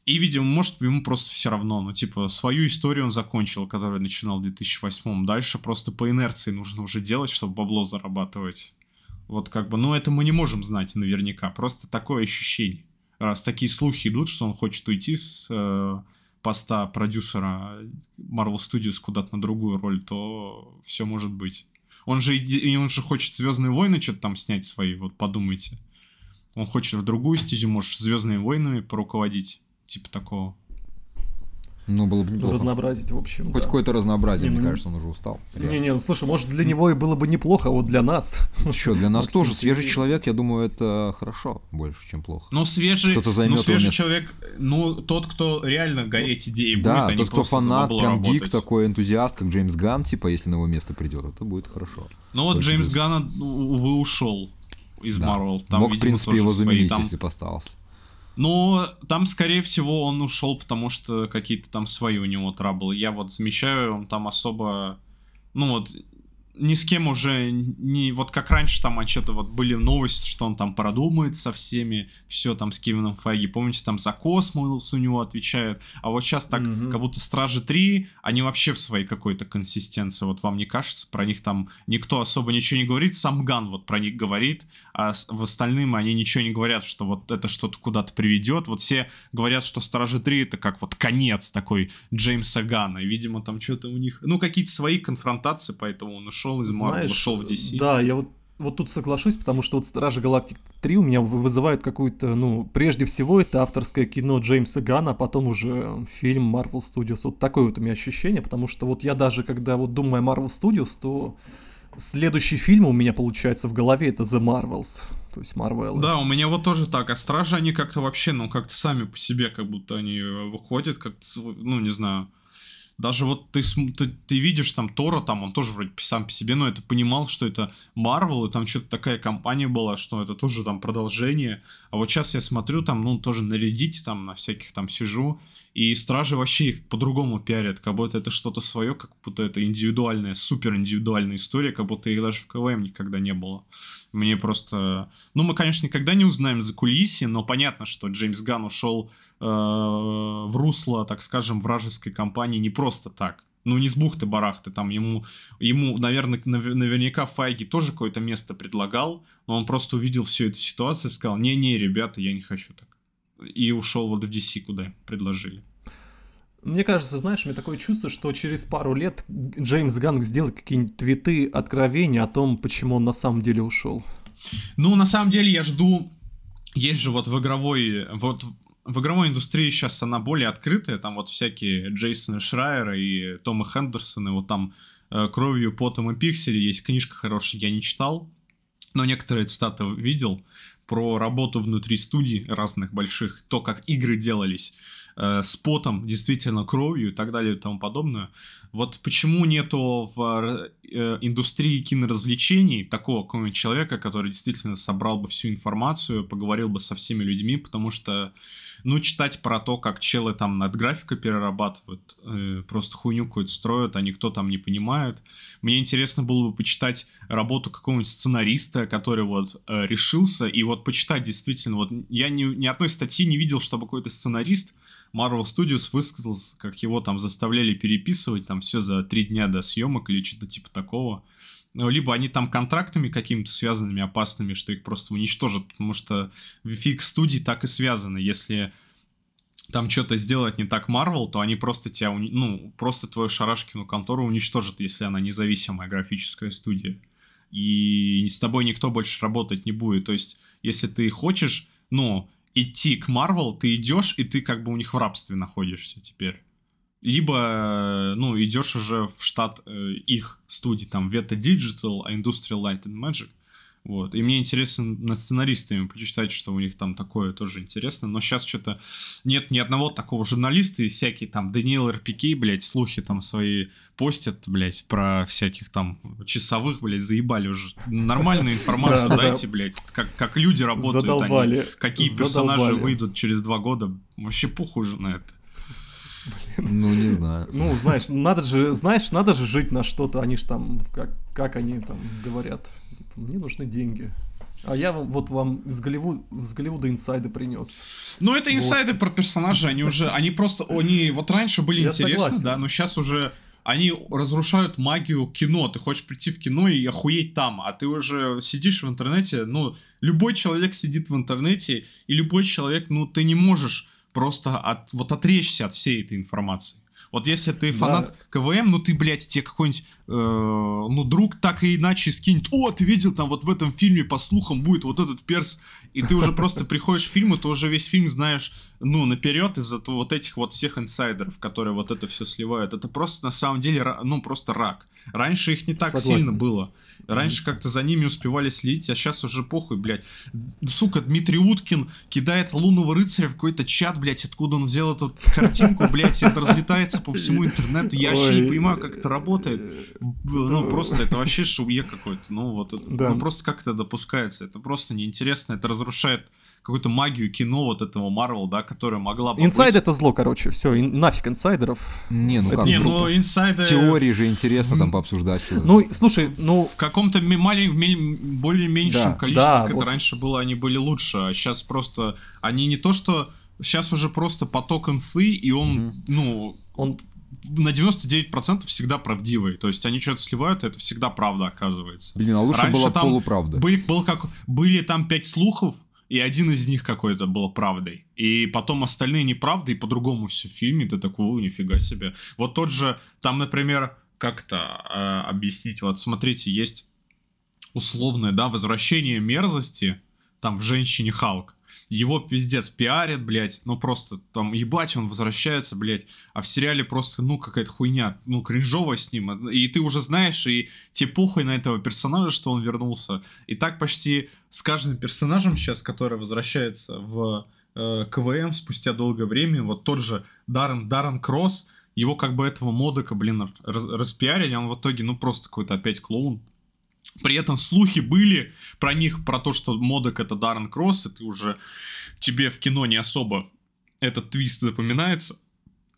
И, видимо, может, ему просто все равно. Ну, типа, свою историю он закончил, которую начинал в 2008 Дальше просто по инерции нужно уже делать, чтобы бабло зарабатывать. Вот как бы, ну, это мы не можем знать наверняка. Просто такое ощущение раз такие слухи идут, что он хочет уйти с э, поста продюсера Marvel Studios куда-то на другую роль, то все может быть. Он же, он же хочет Звездные войны что-то там снять свои, вот подумайте. Он хочет в другую стезю, может, Звездными войнами поруководить, типа такого. Ну, было бы неплохо. Разнообразить, в общем. Хоть да. какое-то разнообразие, Не, мне ну, кажется, он уже устал. Не-не, ну слушай, может для него и было бы неплохо, а вот для нас. Что, для нас тоже свежий человек, я думаю, это хорошо больше, чем плохо. Ну, свежий, Кто-то ну, займет его свежий человек, ну, тот, кто реально гореть идеей да, будет, а не тот, кто фанат, прям гик такой, энтузиаст, как Джеймс Ганн, типа, если на его место придет, это будет хорошо. Ну, вот Джеймс. Ганн, увы, ушел из Да. Там, Мог, в принципе, его заменить, там- если бы остался. Но там, скорее всего, он ушел, потому что какие-то там свои у него траблы. Я вот замечаю, он там особо... Ну вот, ни с кем уже не... Вот как раньше там а что-то вот были новости, что он там продумает со всеми, все там с Кевином Файги. Помните, там за космос у него отвечают. А вот сейчас так, Мгм. как будто Стражи 3, они вообще в своей какой-то консистенции. Вот вам не кажется? Про них там никто особо ничего не говорит. Сам Ган вот про них говорит, а в остальным они ничего не говорят, что вот это что-то куда-то приведет. Вот все говорят, что Стражи 3 это как вот конец такой Джеймса Гана. И, видимо, там что-то у них... Ну, какие-то свои конфронтации, поэтому он ушел из Марвел, ушел в DC. Да, я вот вот тут соглашусь, потому что вот Стражи Галактик 3 у меня вы- вызывает какую-то, ну, прежде всего это авторское кино Джеймса Гана, а потом уже фильм Marvel Studios. Вот такое вот у меня ощущение, потому что вот я даже, когда вот думаю о Marvel Studios, то следующий фильм у меня получается в голове это The Marvels, то есть Marvel. Да, у меня вот тоже так. А стражи, они как-то вообще, ну, как-то сами по себе, как будто они э, выходят, как-то, ну, не знаю. Даже вот ты, ты, ты видишь там Тора, там он тоже вроде сам по себе, но это понимал, что это Марвел, и там что-то такая компания была, что это тоже там продолжение. А вот сейчас я смотрю там, ну, тоже на Reddit, там на всяких там сижу, и Стражи вообще их по-другому пиарят, как будто это что-то свое, как будто это индивидуальная, супер индивидуальная история, как будто их даже в КВМ никогда не было. Мне просто... Ну, мы, конечно, никогда не узнаем за кулисье, но понятно, что Джеймс Ган ушел э, в русло, так скажем, вражеской компании не просто так. Ну, не с бухты-барахты, там ему, ему, наверное, нав- наверняка Файги тоже какое-то место предлагал, но он просто увидел всю эту ситуацию и сказал, не-не, ребята, я не хочу так. И ушел вот в DC, куда предложили. Мне кажется, знаешь, у меня такое чувство, что через пару лет Джеймс Ганн сделает какие-нибудь твиты откровения о том, почему он на самом деле ушел. Ну, на самом деле, я жду... Есть же вот в игровой... Вот в игровой индустрии сейчас она более открытая. Там вот всякие Джейсона Шрайера и Тома Хендерсона. Вот там э, «Кровью, потом и пиксели» есть книжка хорошая, я не читал. Но некоторые цитаты видел про работу внутри студий разных больших, то, как игры делались э, с потом, действительно кровью и так далее и тому подобное. Вот почему нету в э, индустрии киноразвлечений такого какого-нибудь человека, который действительно собрал бы всю информацию, поговорил бы со всеми людьми, потому что, ну, читать про то, как челы там над графикой перерабатывают, э, просто хуйню какую-то строят, а никто там не понимает. Мне интересно было бы почитать работу какого-нибудь сценариста, который вот э, решился, и вот почитать действительно, вот я ни, ни одной статьи не видел, чтобы какой-то сценарист Marvel Studios высказался, как его там заставляли переписывать, там все за три дня до съемок или что-то типа такого. Ну, Либо они там контрактами какими-то связанными, опасными, что их просто уничтожат, потому что фиг студий так и связаны. Если там что-то сделать не так Marvel, то они просто тебя, уни- ну, просто твою Шарашкину контору уничтожат, если она независимая графическая студия. И с тобой никто больше работать не будет. То есть, если ты хочешь, ну, идти к Marvel, ты идешь, и ты как бы у них в рабстве находишься теперь. Либо, ну, идешь уже в штат э, их студий, там, Veta Digital, Industrial Light and Magic. Вот. И мне интересно над сценаристами почитать, что у них там такое тоже интересно. Но сейчас что-то нет ни одного такого журналиста, и всякие там Даниил РПК, блядь, слухи там свои постят, блядь, про всяких там часовых, блядь, заебали уже. Нормальную информацию дайте, блядь, как, как люди работают. Задолбали. Какие персонажи выйдут через два года. Вообще похуй уже на это. Ну, не знаю. Ну, знаешь, надо же, знаешь, надо же жить на что-то. Они же там, как, как они там говорят, мне нужны деньги. А я вам, вот вам из, Голливуд, из Голливуда инсайды принес. Ну, это инсайды вот. про персонажей, они уже, они просто, они вот раньше были я интересны, согласен. да, но сейчас уже они разрушают магию кино. Ты хочешь прийти в кино и охуеть там, а ты уже сидишь в интернете, ну, любой человек сидит в интернете, и любой человек, ну, ты не можешь просто от, вот отречься от всей этой информации. Вот если ты фанат да. КВМ, ну ты, блядь, тебе какой-нибудь, э, ну, друг так и иначе скинет, о, ты видел там вот в этом фильме, по слухам, будет вот этот перс, и ты уже просто приходишь в фильм, и ты уже весь фильм знаешь, ну, наперед из-за вот этих вот всех инсайдеров, которые вот это все сливают. Это просто, на самом деле, ну, просто рак. Раньше их не так Согласен. сильно было. Раньше как-то за ними успевали следить, а сейчас уже похуй, блядь. Сука, Дмитрий Уткин кидает лунного рыцаря в какой-то чат, блядь, откуда он взял эту картинку, блядь, и это разлетается по всему интернету. Я вообще не понимаю, как это работает. Ну, просто это вообще шуе какой-то. Ну, вот это, ну, просто как это допускается. Это просто неинтересно, это разрушает какую-то магию кино вот этого Марвел, да, которая могла бы Инсайд быть... это зло, короче, все, ин, нафиг инсайдеров. Не, ну это как? Не, ну инсайды... Теории же интересно там пообсуждать. Ну, слушай, ну... В каком-то маленьком, более меньшем да, количестве, да, как вот. это раньше было, они были лучше, а сейчас просто, они не то что... Сейчас уже просто поток инфы, и он, угу. ну... Он на 99% всегда правдивый. То есть они что-то сливают, и это всегда правда оказывается. Блин, а лучше Раньше была там полуправда. Были, был как, были там пять слухов, и один из них какой-то был правдой. И потом остальные неправды, и по-другому все в фильме, ты такой, нифига себе. Вот тот же, там, например, как-то э, объяснить, вот смотрите, есть условное, да, возвращение мерзости, там, в «Женщине Халк» его пиздец пиарят, блядь, ну просто там ебать, он возвращается, блядь, а в сериале просто, ну, какая-то хуйня, ну, кринжовая с ним, и ты уже знаешь, и тебе похуй на этого персонажа, что он вернулся. И так почти с каждым персонажем сейчас, который возвращается в э, КВМ спустя долгое время, вот тот же Даррен, Даррен Кросс, его как бы этого модека, блин, раз, распиарили, а он в итоге, ну, просто какой-то опять клоун. При этом слухи были про них, про то, что Модок это Даррен Кросс, и ты уже тебе в кино не особо этот твист запоминается.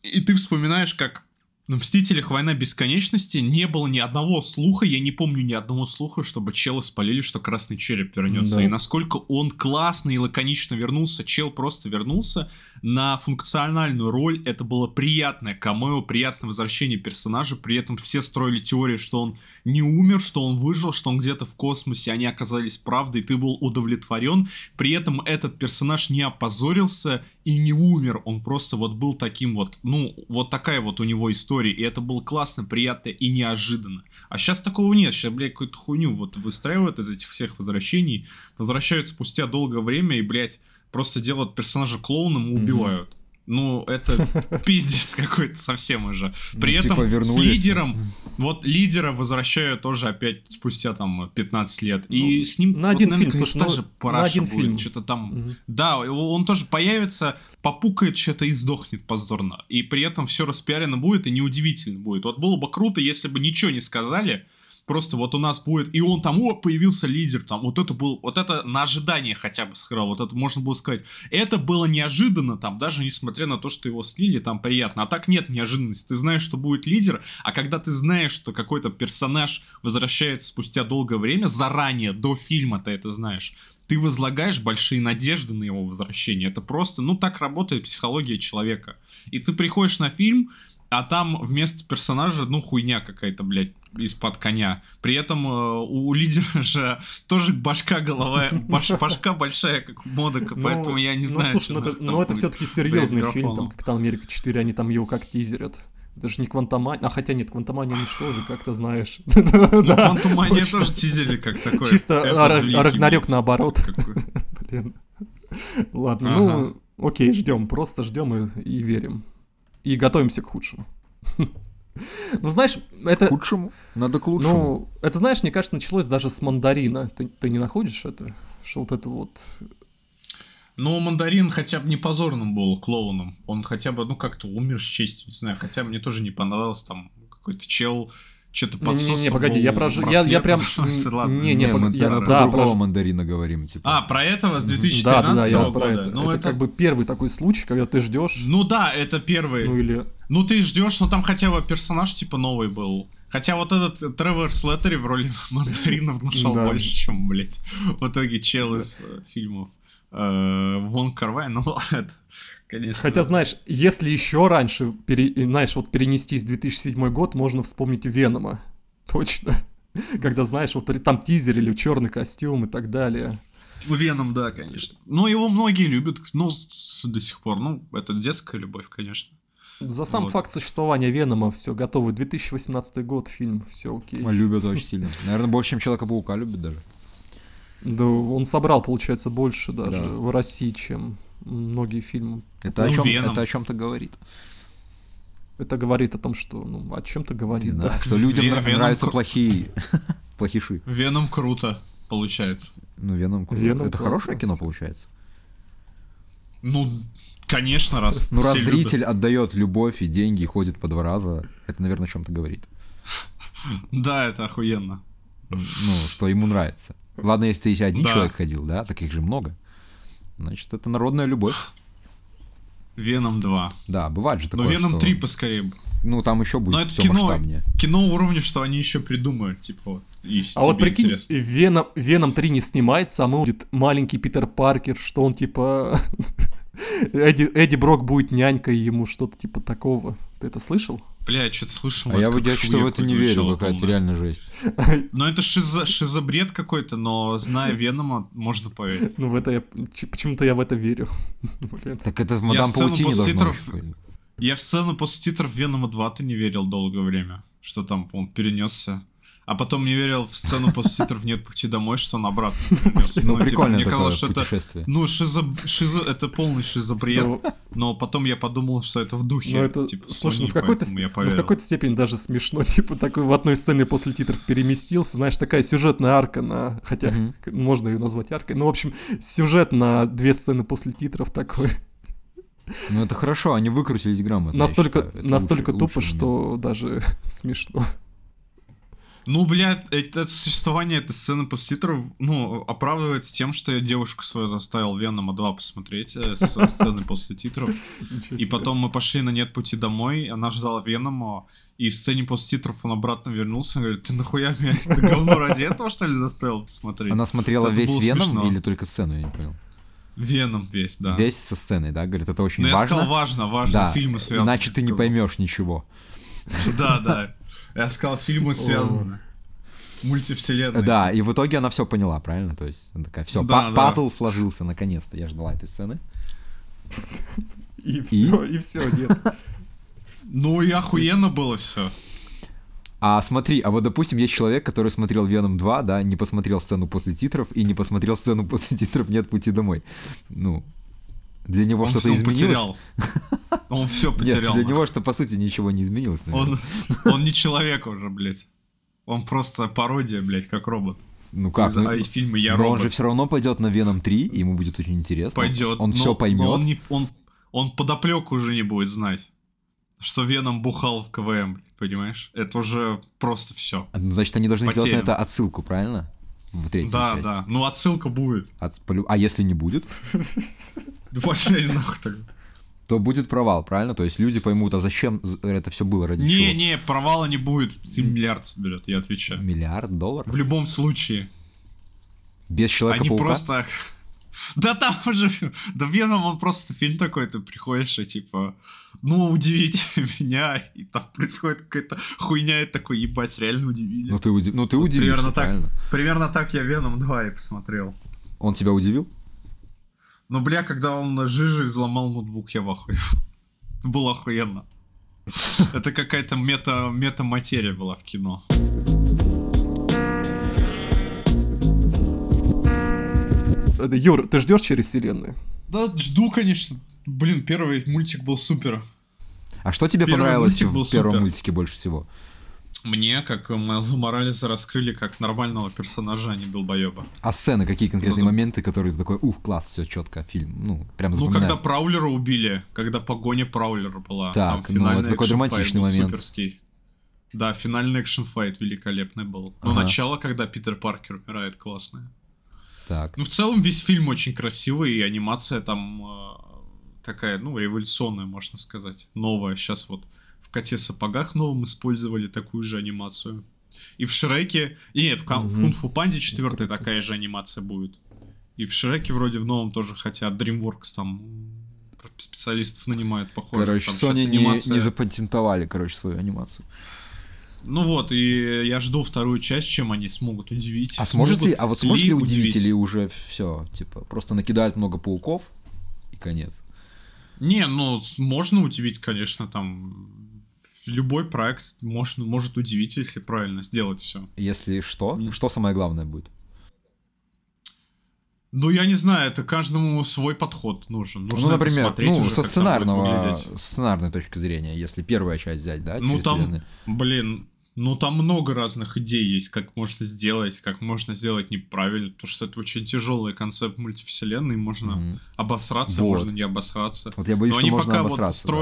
И ты вспоминаешь, как на «Мстителях. Война бесконечности» не было ни одного слуха, я не помню ни одного слуха, чтобы чела спалили, что Красный Череп вернется. Да. И насколько он классно и лаконично вернулся, чел просто вернулся на функциональную роль. Это было приятное камео, приятное возвращение персонажа, при этом все строили теорию, что он не умер, что он выжил, что он где-то в космосе, они оказались правдой, ты был удовлетворен. При этом этот персонаж не опозорился и не умер, он просто вот был таким вот, ну, вот такая вот у него история и это было классно, приятно и неожиданно. А сейчас такого нет, сейчас, блядь, какую-то хуйню вот выстраивают из этих всех возвращений, возвращают спустя долгое время и, блядь, просто делают персонажа клоуном и убивают. Ну, это пиздец какой-то совсем уже. При ну, этом типа с лидером, вот лидера возвращают тоже опять спустя там 15 лет. Ну, и с ним на один фильм, слушай, тоже ну, на один будет. фильм. Что-то там. Угу. Да, он тоже появится, попукает что-то и сдохнет позорно. И при этом все распиарено будет и неудивительно будет. Вот было бы круто, если бы ничего не сказали, просто вот у нас будет, и он там, о, появился лидер, там, вот это был, вот это на ожидание хотя бы сыграл, вот это можно было сказать. Это было неожиданно, там, даже несмотря на то, что его слили, там приятно. А так нет неожиданности, ты знаешь, что будет лидер, а когда ты знаешь, что какой-то персонаж возвращается спустя долгое время, заранее, до фильма ты это знаешь, ты возлагаешь большие надежды на его возвращение. Это просто, ну, так работает психология человека. И ты приходишь на фильм, а там вместо персонажа, ну, хуйня какая-то, блядь, из-под коня. При этом э, у лидера же тоже башка голова, баш, башка большая, как у Модока, ну, поэтому я не ну, знаю, слушай, ну, это, ну, это все-таки серьезный фильм, там, Капитан Америка 4, они там его как тизерят. Это же не Квантомания, а хотя нет, Квантомания ничто же, как то знаешь. Ну, Квантомания тоже тизерили как такое. Чисто Рагнарёк наоборот. Блин. Ладно, ну, окей, ждем, просто ждем и верим и готовимся к худшему. Ну, знаешь, это... К худшему? Надо к лучшему. Ну, это, знаешь, мне кажется, началось даже с мандарина. Ты, ты не находишь это? Что вот это вот... Ну, мандарин хотя бы не позорным был клоуном. Он хотя бы, ну, как-то умер с честью, не знаю. Хотя мне тоже не понравилось там какой-то чел что-то подсосом. Не-не-не, погоди, я про... ж- Я, я прям... Не, не, Не, мы я- про да, другого про- мандарина говорим, типа. А, про этого с Да, 2013 да, да, я года? про это. Ну, это, как бы первый такой случай, когда ты ждешь, Ну да, это первый. ну или... Ну ты ждешь, но там хотя бы персонаж типа новый был. Хотя вот этот Тревор Слеттери в роли мандарина внушал Да. больше, чем, блядь, в итоге чел из э, фильмов. Э, Вон Карвай, ну это, конечно. Хотя, знаешь, если еще раньше, пере- знаешь, вот перенестись в 2007 год, можно вспомнить Венома. Точно. Когда, знаешь, вот там тизер или черный костюм и так далее. Веном, да, конечно. Но его многие любят, ну, с- до сих пор. Ну, это детская любовь, конечно. За сам Вот. факт существования Венома все готово. 2018 год, фильм, все окей. Любят очень сильно. Наверное, больше, чем Человека-паука любят даже. Да, он собрал, получается, больше даже Да. в России, чем многие фильмы. Это, о Ну, чем, Веном. это о чем-то говорит. Это говорит о том, что, ну, о чем-то Не говорит, знаю, да. что людям Вен- нра- Веном нравятся кру- плохие плохиши. Веном круто, получается. Ну, Веном, круто. Веном это классно. хорошее кино получается. Ну, конечно, раз Ну, раз все любят. зритель отдает любовь и деньги и ходит по два раза, это, наверное, о чем-то говорит. Да, это охуенно. Ну, что ему нравится. Ладно, если ты один Да. человек ходил, да, таких же много. Значит, это народная любовь. Веном 2. Да, бывает же Но такое, Веном что- 3 поскорее. бы. Ну, там еще Но будет это все кино, масштабнее. кино уровня, что они еще придумают, типа вот. И А вот прикинь, интересно. Веном, Веном 3 не снимается, а мы будет маленький Питер Паркер, что он типа... Эдди, Эдди Брок будет нянькой ему, что-то типа такого. Ты это слышал? Бля, я что-то слышал. А это я, я что в это не верю, какая-то реально жесть. Ну это шизо, шизобред какой-то, но зная Венома, можно поверить. Ну, в это я... Почему-то я в это верю. Так это в Мадам Паутине должно. Я в сцену после титров Венома 2 ты не верил долгое время, что там он перенесся. А потом не верил в сцену после титров «Нет пути домой», что он обратно перенесся. Ну, типа, прикольно мне такое казалось, что это... путешествие. Ну, шизо... шизо... это полный шизобред. Ну, Но потом я подумал, что это в духе. Ну, это, типа, слушай, ну, в какой-то, я ну, в какой-то степени даже смешно, типа, такой в одной сцене после титров переместился, знаешь, такая сюжетная арка на, хотя к- можно ее назвать аркой, ну, в общем, сюжет на две сцены после титров такой, Ну, это хорошо, они выкрутились грамотно. настолько, настолько лучше- тупо, лучше что даже смешно. Ну, блядь, это существование этой сцены после титров, ну, оправдывается тем, что я девушку свою заставил Венома 2 посмотреть э, со сцены после титров. И потом мы пошли на «Нет пути домой», она ждала Венома, и в сцене после титров он обратно вернулся и говорит, ты нахуя меня это говно ради этого, что ли, заставил посмотреть? Она смотрела весь Веном или только сцену, я не понял. Веном весь, да. Весь со сценой, да? Говорит, это очень Но я важно. сказал, важно, важно, да, фильмы связаны. иначе ты не поймешь ничего. Да, да. Я сказал, фильмы связаны. Мультивселенная. Да, и в итоге она все поняла, правильно? То есть, она такая, все, Да, да. пазл сложился, наконец-то. Я ждала этой сцены. И все, и все, нет. Ну и охуенно было все. А смотри, а вот, допустим, есть человек, который смотрел Веном 2, да, не посмотрел сцену после титров и не посмотрел сцену после титров «Нет пути домой». Ну, для него Он что-то все изменилось? потерял. Он все Нет, потерял. для нахуй. него, что по сути ничего не изменилось, наверное. Он, он не человек уже, блядь. Он просто пародия, блядь, как робот. Ну как? Из ну, фильма «Я но он робот». же все равно пойдет на Веном 3, и ему будет очень интересно. Пойдет. Он но- все поймет. Он, не, он, он подоплеку уже не будет знать. Что Веном бухал в КВМ, понимаешь? Это уже просто все. Ну, Значит, они должны сделать на Потерян. это отсылку, правильно? В третьей Да, части. да. Ну отсылка будет. От- А если не будет, Да пошли нахуй тогда. то будет провал, правильно? То есть люди поймут, а зачем это все было ради чего? Не-не, провала не будет. Фильм миллиард соберет, я отвечаю. Миллиард долларов? В любом случае. Без человека Они просто... Да там уже... Да Веном, он просто фильм такой, ты приходишь и типа... Ну, удивите меня, и там происходит какая-то хуйня, и такой, ебать, реально удивили. Ну ты, уди- ну, ты удивишься, Примерно так. правильно? Примерно так я Веном 2 и посмотрел. Он тебя удивил? Ну, бля, когда он жижей взломал ноутбук, я в ахуе. Это было охуенно. Это какая-то мета, мета-материя была в кино. Юр, ты ждешь через вселенную? Да, жду, конечно. Блин, первый мультик был супер. А что тебе Первый понравилось в первом супер. мультике больше всего? Мне, как Майлза Моралеса, раскрыли как нормального персонажа, а не долбоеба. А сцены, какие конкретные Ну, моменты, которые ты такой, ух, класс, все четко, фильм, ну, прям Ну, когда. Праулера убили, когда погоня Праулера была. Так, там ну, финальный это такой драматичный момент. Суперский. Да, финальный action-fight великолепный был. Но Ага. начало, когда Питер Паркер умирает, классное. Так, Ну, в целом, весь фильм очень красивый, и анимация там э, такая, ну, революционная, можно сказать. Новая. Сейчас вот в «Коте сапогах» новом использовали такую же анимацию. И в «Шреке», и нет, в, Кам- в Мгм. «Кунг-фу Панде» четвертой Круто. такая же анимация будет. И в «Шреке» вроде в новом тоже, хотя DreamWorks там специалистов нанимают, похоже. короче, там Sony не, анимация- не запатентовали, короче, свою анимацию. Ну вот, и я жду вторую часть, чем они смогут удивить. А сможет ли, а вот сможет ли удивить, удивить? или уже все, типа, просто накидают много пауков и конец? Не, ну, можно удивить, конечно, там... Любой проект можно, может удивить, если правильно сделать все. Если что, Нет. что самое главное будет? Ну, я не знаю, это каждому свой подход нужен. Нужно ну, например, смотреть ну, уже, со сценарного, сценарной точки зрения, если первая часть взять, да, Ну, там, вселенную. блин, ну, там много разных идей есть, как можно сделать, как можно сделать неправильно, потому что это очень тяжелый концепт мультивселенной, можно Мгм. обосраться, Вот. можно не обосраться. Вот я боюсь, Но что они можно пока вот обосраться. да.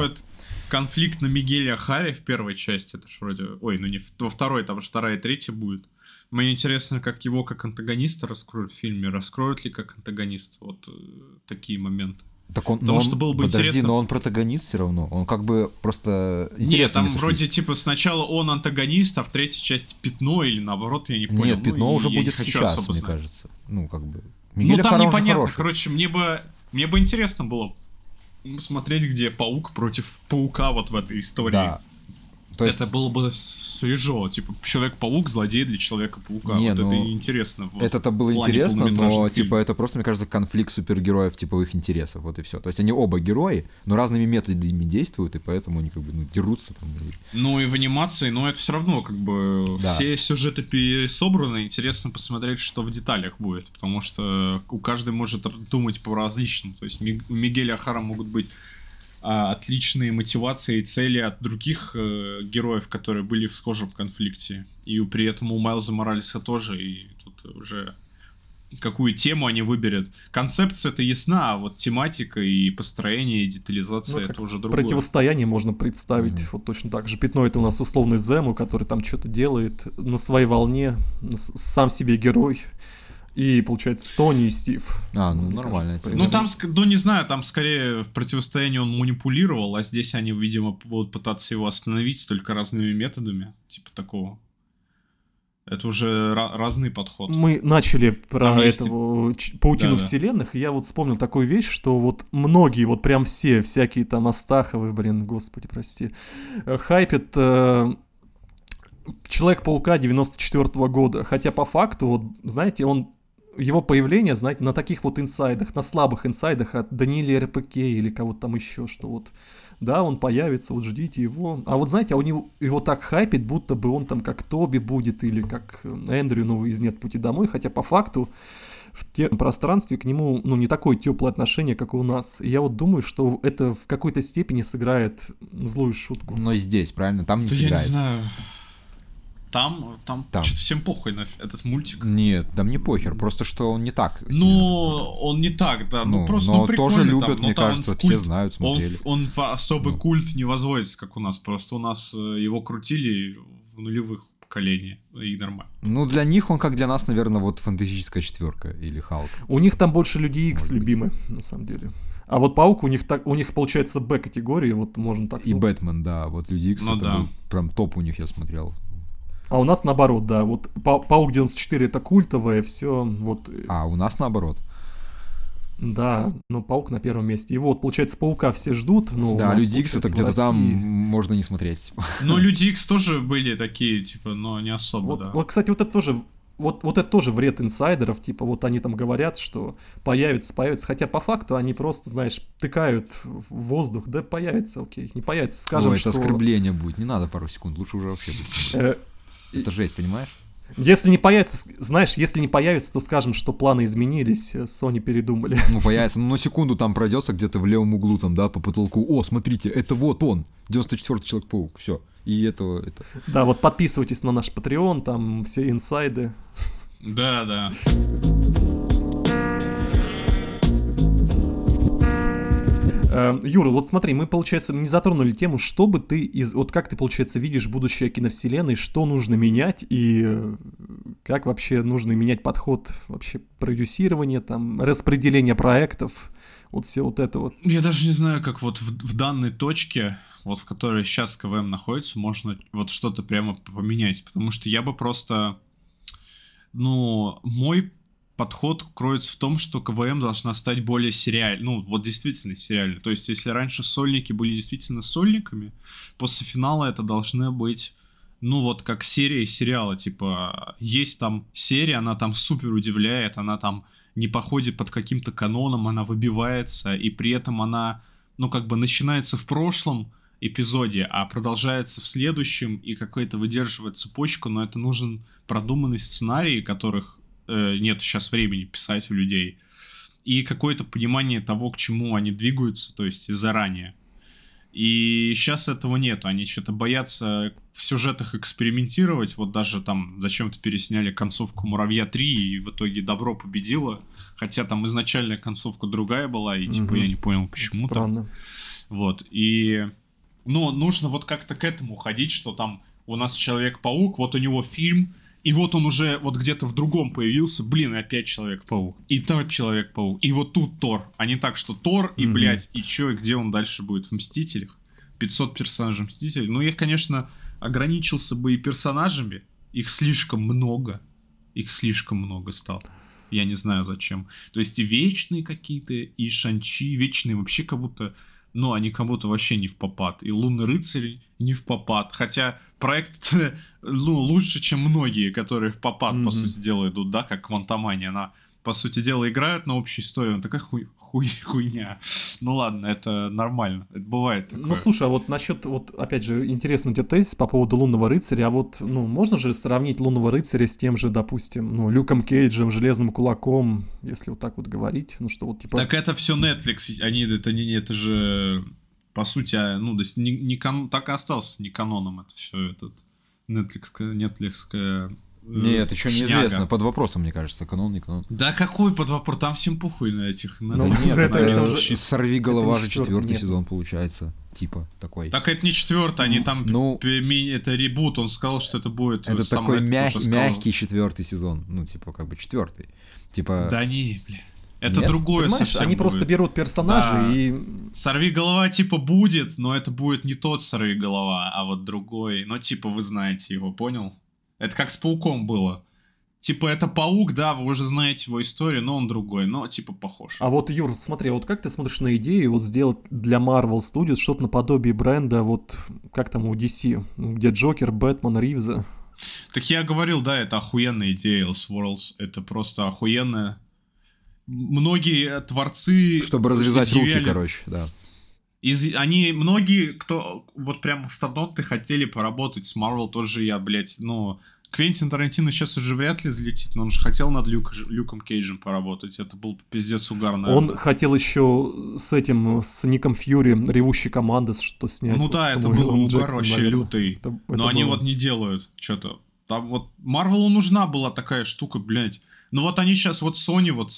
Конфликт на Мигеля Харе в первой части, это ж вроде... Ой, ну не во второй, там же вторая и третья будет. Мне интересно, как его как антагониста раскроют в фильме, раскроют ли как антагонист вот э, такие моменты. Так он, Потому но что он- было бы подожди, интересно- но он протагонист все равно. Он как бы просто Нет, там не сошлись. вроде типа сначала он антагонист, а в третьей части пятно или наоборот, я не понял. Нет, Ну, пятно и уже будет сейчас, особо мне знать. кажется. Ну, как бы. Ну Мигеля там Харо уже непонятно, хороший. короче, мне бы, мне бы интересно было смотреть, где паук против паука вот в этой истории. Да. То есть, Это было бы свежо, типа Человек-паук, злодей для Человека-паука. Не, вот ну, это интересно. вот это-то было интересно, но полнометражных типа это просто, мне кажется, конфликт супергероев типовых интересов, вот и все. То есть они оба герои, но разными методами действуют, и поэтому они как бы ну, дерутся там. и- Ну и в анимации, но это все равно как бы Да. все сюжеты пересобраны. Интересно посмотреть, что в деталях будет, потому что у каждый может думать по-разничному. То есть Ми- у Мигеля Ахара могут быть отличные мотивации и цели от других э, героев, которые были в схожем конфликте. И при этом у Майлза Моралеса тоже. И тут уже какую тему они выберут. Концепция-то ясна, а вот тематика и построение, и детализация Ну, это уже другое. Противостояние можно представить. Мгм. Вот точно так же. Пятно это у нас условный Зему, который там что-то делает на своей волне, сам себе герой. И получается Тони и Стив. А, ну нормально. кажется. Ну там, ну не знаю, там скорее в противостоянии он манипулировал, а здесь они, видимо, будут пытаться его остановить только разными методами, типа такого. Это уже ra- разный подход. Мы начали про Там есть этого ч- паутину Да-да. вселенных, и я вот вспомнил такую вещь, что вот многие, вот прям все, всякие там Астаховы, блин, господи, прости, э, хайпят э, Человек-паука 94 года, хотя по факту, вот, знаете, он его появление, знаете, на таких вот инсайдах, на слабых инсайдах от Даниэля РПК или кого-то там еще, что вот, да, он появится, вот ждите его. А вот знаете, а у него его так хайпит, будто бы он там как Тоби будет или как э, Эндрю, ну, из «Нет пути домой», хотя по факту в тем пространстве к нему, ну, не такое теплое отношение, как и у нас. И я вот думаю, что это в какой-то степени сыграет злую шутку. Но здесь, правильно, там не Да я не сыграет. знаю. Там, там, Там. что-то всем похуй на этот мультик. Нет, там не похер, просто что он не так. Ну, он не так, да. Ну, Ну, просто но ну, тоже там, любят, но мне там он кажется, в все культ- знают, Он, смотрели. в- он в особый Ну. культ не возводится, как у нас. Просто у нас э, его крутили в нулевых поколениях. И нормально. Ну, для них он, как для нас, наверное, вот фантастическая четверка или Халк. У них там больше Люди Икс Может быть. любимы, на самом деле. А вот Паук у них так, у них получается Б-категории, вот можно так И сказать. Бэтмен, да, вот Люди Икс, Ну это да. был прям топ у них, я смотрел. А у нас наоборот, да, вот Па- Паук 94 это культовое, все, вот, А у нас наоборот. да, но Паук на первом месте. И вот, получается, Паука все ждут, ну, у да, нас, Люди Икс это где-то там можно не смотреть. Но Люди Икс тоже были такие, типа, но не особо, Вот, да. вот, кстати, вот это тоже, вот, вот это тоже вред инсайдеров, типа, вот они там говорят, что появится, появится, хотя по факту они просто, знаешь, тыкают в воздух, да появится, окей, не появится, скажем, Ой, что... это оскорбление будет, не надо пару секунд, лучше уже вообще быть. Это жесть, понимаешь? Если не появится, знаешь, если не появится, то скажем, что планы изменились, э, Sony передумали. Ну, появится, ну, на секунду там пройдется где-то в левом углу, там, да, по потолку. О, смотрите, это вот он, 94-й Человек-паук, все. И это, это... Да, вот подписывайтесь на наш Patreon, там все инсайды. Да, да. Юра, вот смотри, мы, получается, не затронули тему, что бы ты из... Вот как ты, получается, видишь будущее киновселенной, что нужно менять и э, как вообще нужно менять подход вообще продюсирования, там, распределение проектов, вот все вот это вот. Я даже не знаю, как вот в, в данной точке, вот в которой сейчас КВМ находится, можно вот что-то прямо поменять, потому что я бы просто... Ну, мой подход кроется в том, что КВМ должна стать более сериальной, ну, вот действительно сериальной. То есть, если раньше сольники были действительно сольниками, после финала это должны быть, ну, вот как серия сериала, типа, есть там серия, она там супер удивляет, она там не походит под каким-то каноном, она выбивается, и при этом она, ну, как бы начинается в прошлом эпизоде, а продолжается в следующем, и какой-то выдерживает цепочку, но это нужен продуманный сценарий, которых э, нет сейчас времени писать у людей, и какое-то понимание того, к чему они двигаются, то есть заранее. И сейчас этого нету, они что-то боятся в сюжетах экспериментировать, вот даже там зачем-то пересняли концовку «Муравья 3», и в итоге добро победило, хотя там изначальная концовка другая была, и типа угу. я не понял, почему Странно. там. Вот, и... Но нужно вот как-то к этому ходить, что там у нас Человек-паук, вот у него фильм, и вот он уже вот где-то в другом появился, блин, и опять Человек-паук. И там Человек-паук. И вот тут Тор. А не так, что Тор и, mm-hmm. блядь, и чё, и где он дальше будет? В Мстителях? 500 персонажей Мстителей. Ну, я, конечно, ограничился бы и персонажами. Их слишком много. Их слишком много стало. Я не знаю зачем. То есть и вечные какие-то, и Шанчи. Вечные вообще как будто ну, они как будто вообще не в попад. И Лунный рыцарь не в попад. Хотя проект ну, лучше, чем многие, которые в попад, mm-hmm. по сути дела, идут, да, как Квантомания. Она по сути дела, играют на общей истории, он такая хуй, хуй, хуйня. Ну ладно, это нормально, это бывает такое. Ну слушай, а вот насчет, вот опять же, интересный у тебя тезис по поводу Лунного Рыцаря, а вот, ну, можно же сравнить Лунного Рыцаря с тем же, допустим, ну, Люком Кейджем, Железным Кулаком, если вот так вот говорить, ну что вот типа... Так это все Netflix, они, это не, это же, по сути, а, ну, то есть не, не кан... так и остался не каноном это все, этот Netflix, Netflix нет, еще неизвестно. Под вопросом, мне кажется, канон, не канон. Да какой под вопрос? Там всем пухуй на этих. На ну, нет, это, это уже... Сорви голова же четвертый сезон получается. Типа такой. Так это не четвертый, они там ну, это ребут, он сказал, что это будет. Это такой мяг, мягкий четвертый сезон. Ну, типа, как бы четвертый. Типа. Да не, бля. Это Нет? другое Понимаешь, совсем они будет. просто берут персонажей да. и... Сорви голова типа будет, но это будет не тот сорви голова, а вот другой. Но типа вы знаете его, понял? Это как с пауком было. Типа, это паук, да, вы уже знаете его историю, но он другой, но типа похож. А вот, Юр, смотри, вот как ты смотришь на идею вот сделать для Marvel Studios что-то наподобие бренда, вот как там у DC, где Джокер, Бэтмен, Ривза? Так я говорил, да, это охуенная идея Elseworlds, это просто охуенная. Многие творцы... Чтобы разрезать руки, короче, да. Из, они, многие, кто вот прям стандартно хотели поработать с Marvel, тоже я, блядь, ну, Квентин Тарантино сейчас уже вряд ли взлетит, но он же хотел над Люк, Люком Кейджем поработать. Это был пиздец угарно. Он хотел еще с этим, с Ником Фьюри, ревущей команды, что снять. Ну вот да, это был угар вообще лютый. Это, это но было... они вот не делают что-то. Там вот Марвелу нужна была такая штука, блядь. Ну вот они сейчас, вот Sony, вот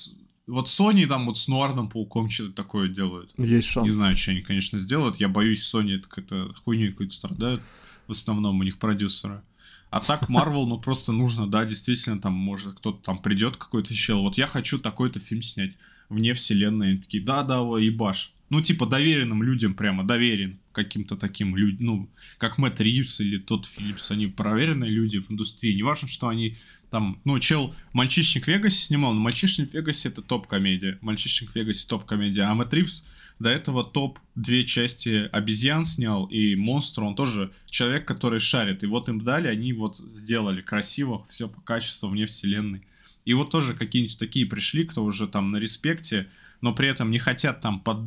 вот Sony там вот с Нуарным Пауком что-то такое делают. Есть шанс. Не знаю, что они, конечно, сделают. Я боюсь, Sony это какая-то хуйней какой-то страдают. В основном у них продюсеры. А так Marvel, ну просто нужно, да, действительно, там может кто-то там придет какой-то чел. Вот я хочу такой-то фильм снять вне вселенной. Они такие, да-да, ебаш. Ну, типа, доверенным людям прямо, доверен каким-то таким людям, ну, как Мэтт Ривз или тот Филлипс, они проверенные люди в индустрии. Не важно, что они там, ну, чел «Мальчишник в Вегасе» снимал, но «Мальчишник в Вегасе» — это топ-комедия. «Мальчишник в Вегасе» — топ-комедия. А Мэтт Ривз до этого топ две части «Обезьян» снял, и «Монстр», он тоже человек, который шарит. И вот им дали, они вот сделали красиво, все по качеству вне вселенной. И вот тоже какие-нибудь такие пришли, кто уже там на респекте, но при этом не хотят там под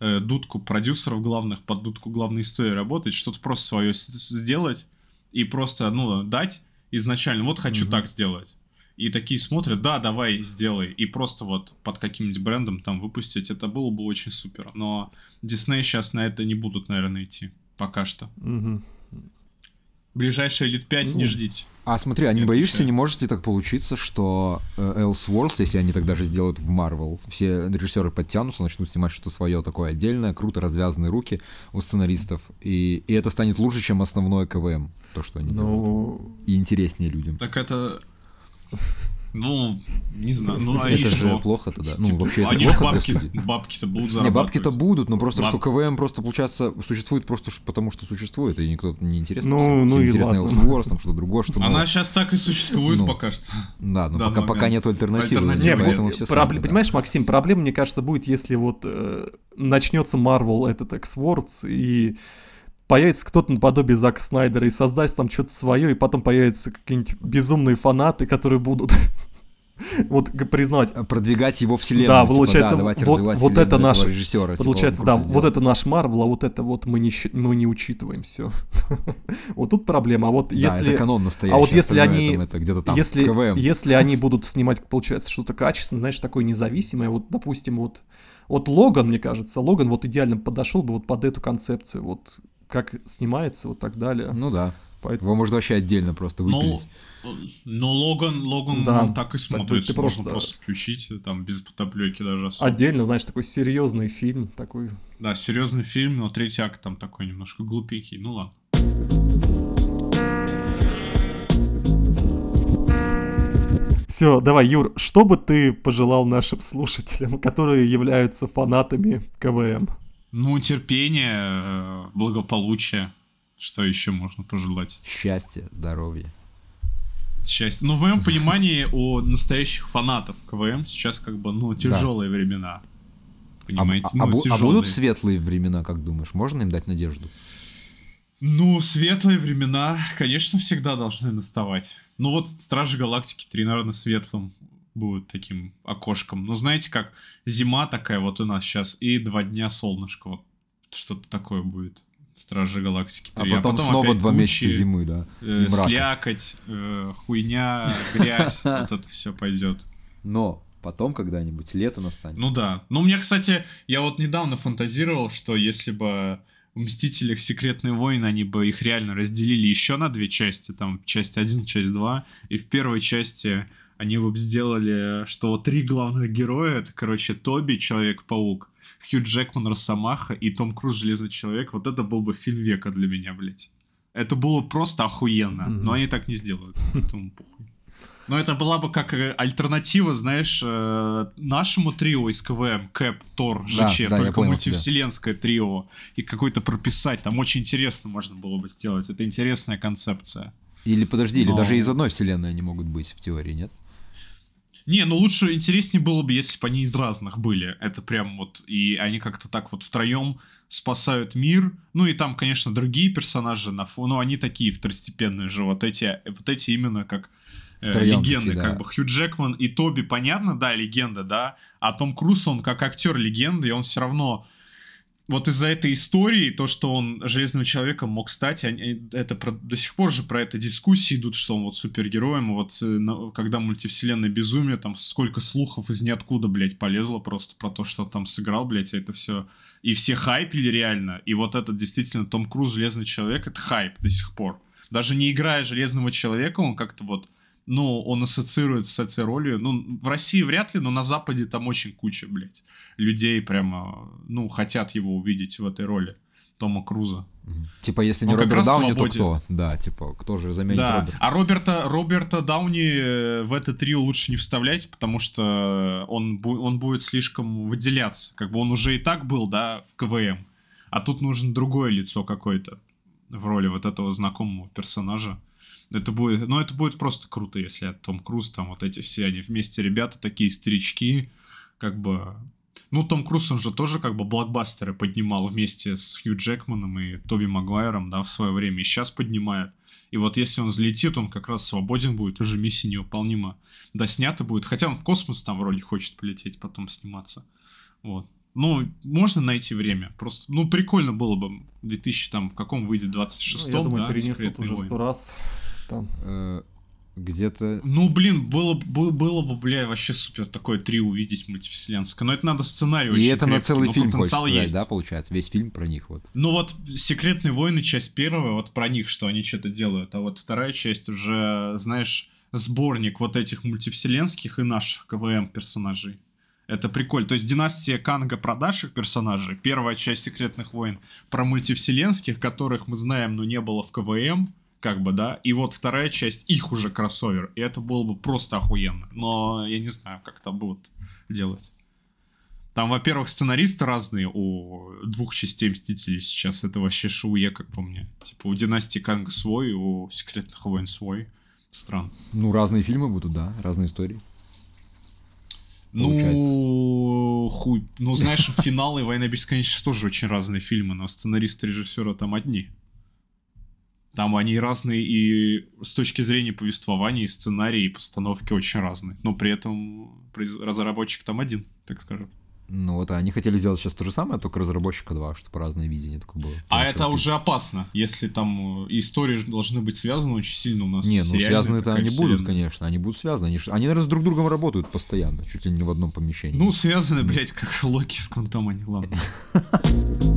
э, дудку продюсеров главных, под дудку главной истории работать, что-то просто свое сделать и просто, ну, дать, изначально, вот хочу Мгм. так сделать. И такие смотрят, да, давай, сделай. И просто вот под каким-нибудь брендом там выпустить, это было бы очень супер. Но Дисней сейчас на это не будут, наверное, идти. Пока что. Мгм. Ближайшие лет пять не Ну, ждите. А смотри, а не боишься, не может ли так получиться, что э, Elseworlds, если они тогда же сделают в Marvel, все режиссеры подтянутся, начнут снимать что-то свое такое отдельное, круто развязанные руки у сценаристов, и, и это станет лучше, чем основное КВМ, то, что они делают. Ну, И интереснее людям. Так это... Ну, не знаю. Ну, а это же что? плохо тогда. Ну, Типа, вообще, это они ж плохо для бабки, студии. бабки-то будут Не, зарабатывать. бабки-то будут, но просто что Баб- КВМ просто, получается, существует просто потому, что существует, и никто не интересно. Ну, всем. ну Всем и интересно ладно. Elseworlds, там что-то другое, что Она новое. сейчас так и существует Ну. пока что. Да, но пока, пока нет альтернативы. Альтернативы Не, нет. поэтому все проблем- смотрят, да. понимаешь, Максим, проблема, мне кажется, будет, если вот э, начнется Marvel этот X-Words и появится кто-то наподобие Зака Снайдера и создаст там что-то свое, и потом появятся какие-нибудь безумные фанаты, которые будут вот признавать, А, продвигать его вселенную. Да, типа, получается, да, вот- вот это наш- режиссера. типа, Получается, он да, круто вот сделал. это наш Марвел, а вот это вот мы не, мы не учитываем все. вот тут проблема. А вот Да, если... это канон настоящий. а вот если они- там это где-то там если, КВМ. если они будут снимать, получается, что-то качественное, знаешь, такое независимое, вот, допустим, вот, вот Логан, мне кажется, Логан вот идеально подошел бы вот под эту концепцию, вот как снимается, вот так далее. Ну да. Поэтому, Его можно вообще отдельно просто выпилить. ну, Логан, Логан Да. ну, так и смотрится. ты Можно просто- просто включить, там, без подоплеки даже особо. отдельно, знаешь, такой серьезный фильм, такой... Да, серьезный фильм, но третий акт там такой немножко глупенький. Ну ладно. Все, давай, Юр, что бы ты пожелал нашим слушателям, которые являются фанатами КВМ? Ну, терпение, э, благополучие. Что еще можно пожелать? Счастье, здоровье. Счастье. Ну, в моем понимании, у настоящих фанатов КВМ сейчас как бы, ну, тяжелые времена. А, Понимаете? а- а ну, бу- а тяжелые. будут светлые времена, как думаешь? Можно им дать надежду? Ну, светлые времена, конечно, всегда должны наставать. Ну вот Стражи Галактики 3, наверное, светлым будет таким окошком. Но знаете, как зима такая вот у нас сейчас, и два дня солнышко. Вот что-то такое будет. Стражи Галактики 3. А потом, снова опять два тучи, месяца зимы, да. э, слякоть, э, хуйня, грязь, вот это все пойдет. Но потом когда-нибудь лето настанет. Ну да. Ну, мне, кстати, я вот недавно фантазировал, что если бы в Мстителях Секретные войны, они бы их реально разделили еще на две части, там, часть 1, часть 2, и в первой части они бы сделали, что три главных героя, это, короче, Тоби, Человек-паук, Хью Джекман, Росомаха и Том Круз, Железный Человек, вот это был бы фильм века для меня, блядь. Это было просто охуенно, Мгм. но они так не сделают, поэтому похуй. Но это была бы как э, альтернатива, знаешь, э, нашему трио из КВМ, Кэп, Тор, Да, ЖЧ, да, я только понял мультивселенское трио, и какой-то прописать, там очень интересно можно было бы сделать, это интересная концепция. Или подожди, или Но- даже из одной вселенной они могут быть в теории, нет? Не, ну лучше, интереснее было бы, если бы они из разных были. Это прям вот, и они как-то так вот втроем спасают мир. Ну и там, конечно, другие персонажи, на фо- но они такие второстепенные же. Вот эти, вот эти именно как э, Втроём легенды, такие, да. как бы Хью Джекман и Тоби, понятно, да, легенда, да, а Том Круз, он как актер легенды, и он все равно вот из-за этой истории, то, что он Железным Человеком мог стать, они- это про- до сих пор же про это дискуссии идут, что он вот супергероем, вот э, на- когда мультивселенная безумие, там сколько слухов из ниоткуда, блядь, полезло просто про то, что он там сыграл, блядь, это все. И все хайпили реально, и вот этот действительно Том Круз Железный Человек, это хайп до сих пор. Даже не играя Железного Человека, он как-то вот ну, он ассоциируется с этой ролью. Ну, в России вряд ли, но на Западе там очень куча, блядь, людей прямо, ну, хотят его увидеть в этой роли Тома Круза. Типа, если не Он Роберт Дауни, то кто? Да, типа, кто же заменит да, Роберта? а Роберта, Роберта Дауни э, в это трио лучше не вставлять, потому что он, он будет слишком выделяться. Как бы он уже и так был, да, в КВМ. А тут нужно другое лицо какое-то в роли вот этого знакомого персонажа. Это будет, ну, это будет просто круто, если Том Круз, там вот эти все, они вместе ребята, такие старички, как бы... Ну, Том Круз, он же тоже как бы блокбастеры поднимал вместе с Хью Джекманом и Тоби Магуайром, да, в свое время, и сейчас поднимает. И вот если он взлетит, он как раз свободен будет, уже миссия невыполнима. Да, снято будет. Хотя он в космос там вроде хочет полететь, потом сниматься. Вот. Ну, можно найти время. Просто, ну, прикольно было бы. 2000, там, в каком выйдет, 26 Ну, я думаю, да, перенесут «Секретные уже войны». сто раз. Там. Э, где-то... Ну, блин, было, бы- было бы, бля, вообще супер такое три увидеть мультивселенское. Но это надо сценарий И очень это на крепкий, целый но фильм потенциал сказать, есть. да, получается? Весь фильм про них вот. Ну вот «Секретные войны», часть первая, вот про них, что они что-то делают. А вот вторая часть уже, знаешь, сборник вот этих мультивселенских и наших КВМ персонажей. Это прикольно. То есть династия Канга про наших персонажей. Первая часть «Секретных войн» про мультивселенских, которых мы знаем, но не было в КВМ. Как бы, да. И вот вторая часть, их уже кроссовер. И это было бы просто охуенно. Но я не знаю, как это будут делать. Там, во-первых, сценаристы разные у двух частей Мстителей сейчас. Это вообще шуе, как по мне. Типа у Династии Канга свой, у Секретных войн свой. Странно. Ну, разные фильмы будут, да, разные истории. Ну, хуй. Ну, знаешь, финал и Война бесконечности тоже очень разные фильмы, но сценаристы режиссера там одни. Там они разные и с точки зрения повествования, и сценария, и постановки очень разные. Но при этом разработчик там один, так скажем. Ну вот, а они хотели сделать сейчас то же самое, только разработчика два, чтобы разное видение такое было. А это что- уже опасно, если там э, истории должны быть связаны очень сильно у нас. Не, ну связаны-то такая они будут, вселенная. конечно, они будут связаны. Они, они, наверное, с друг другом работают постоянно, чуть ли не в одном помещении. Ну, связаны, блядь, как Локи с Квантомани, ладно.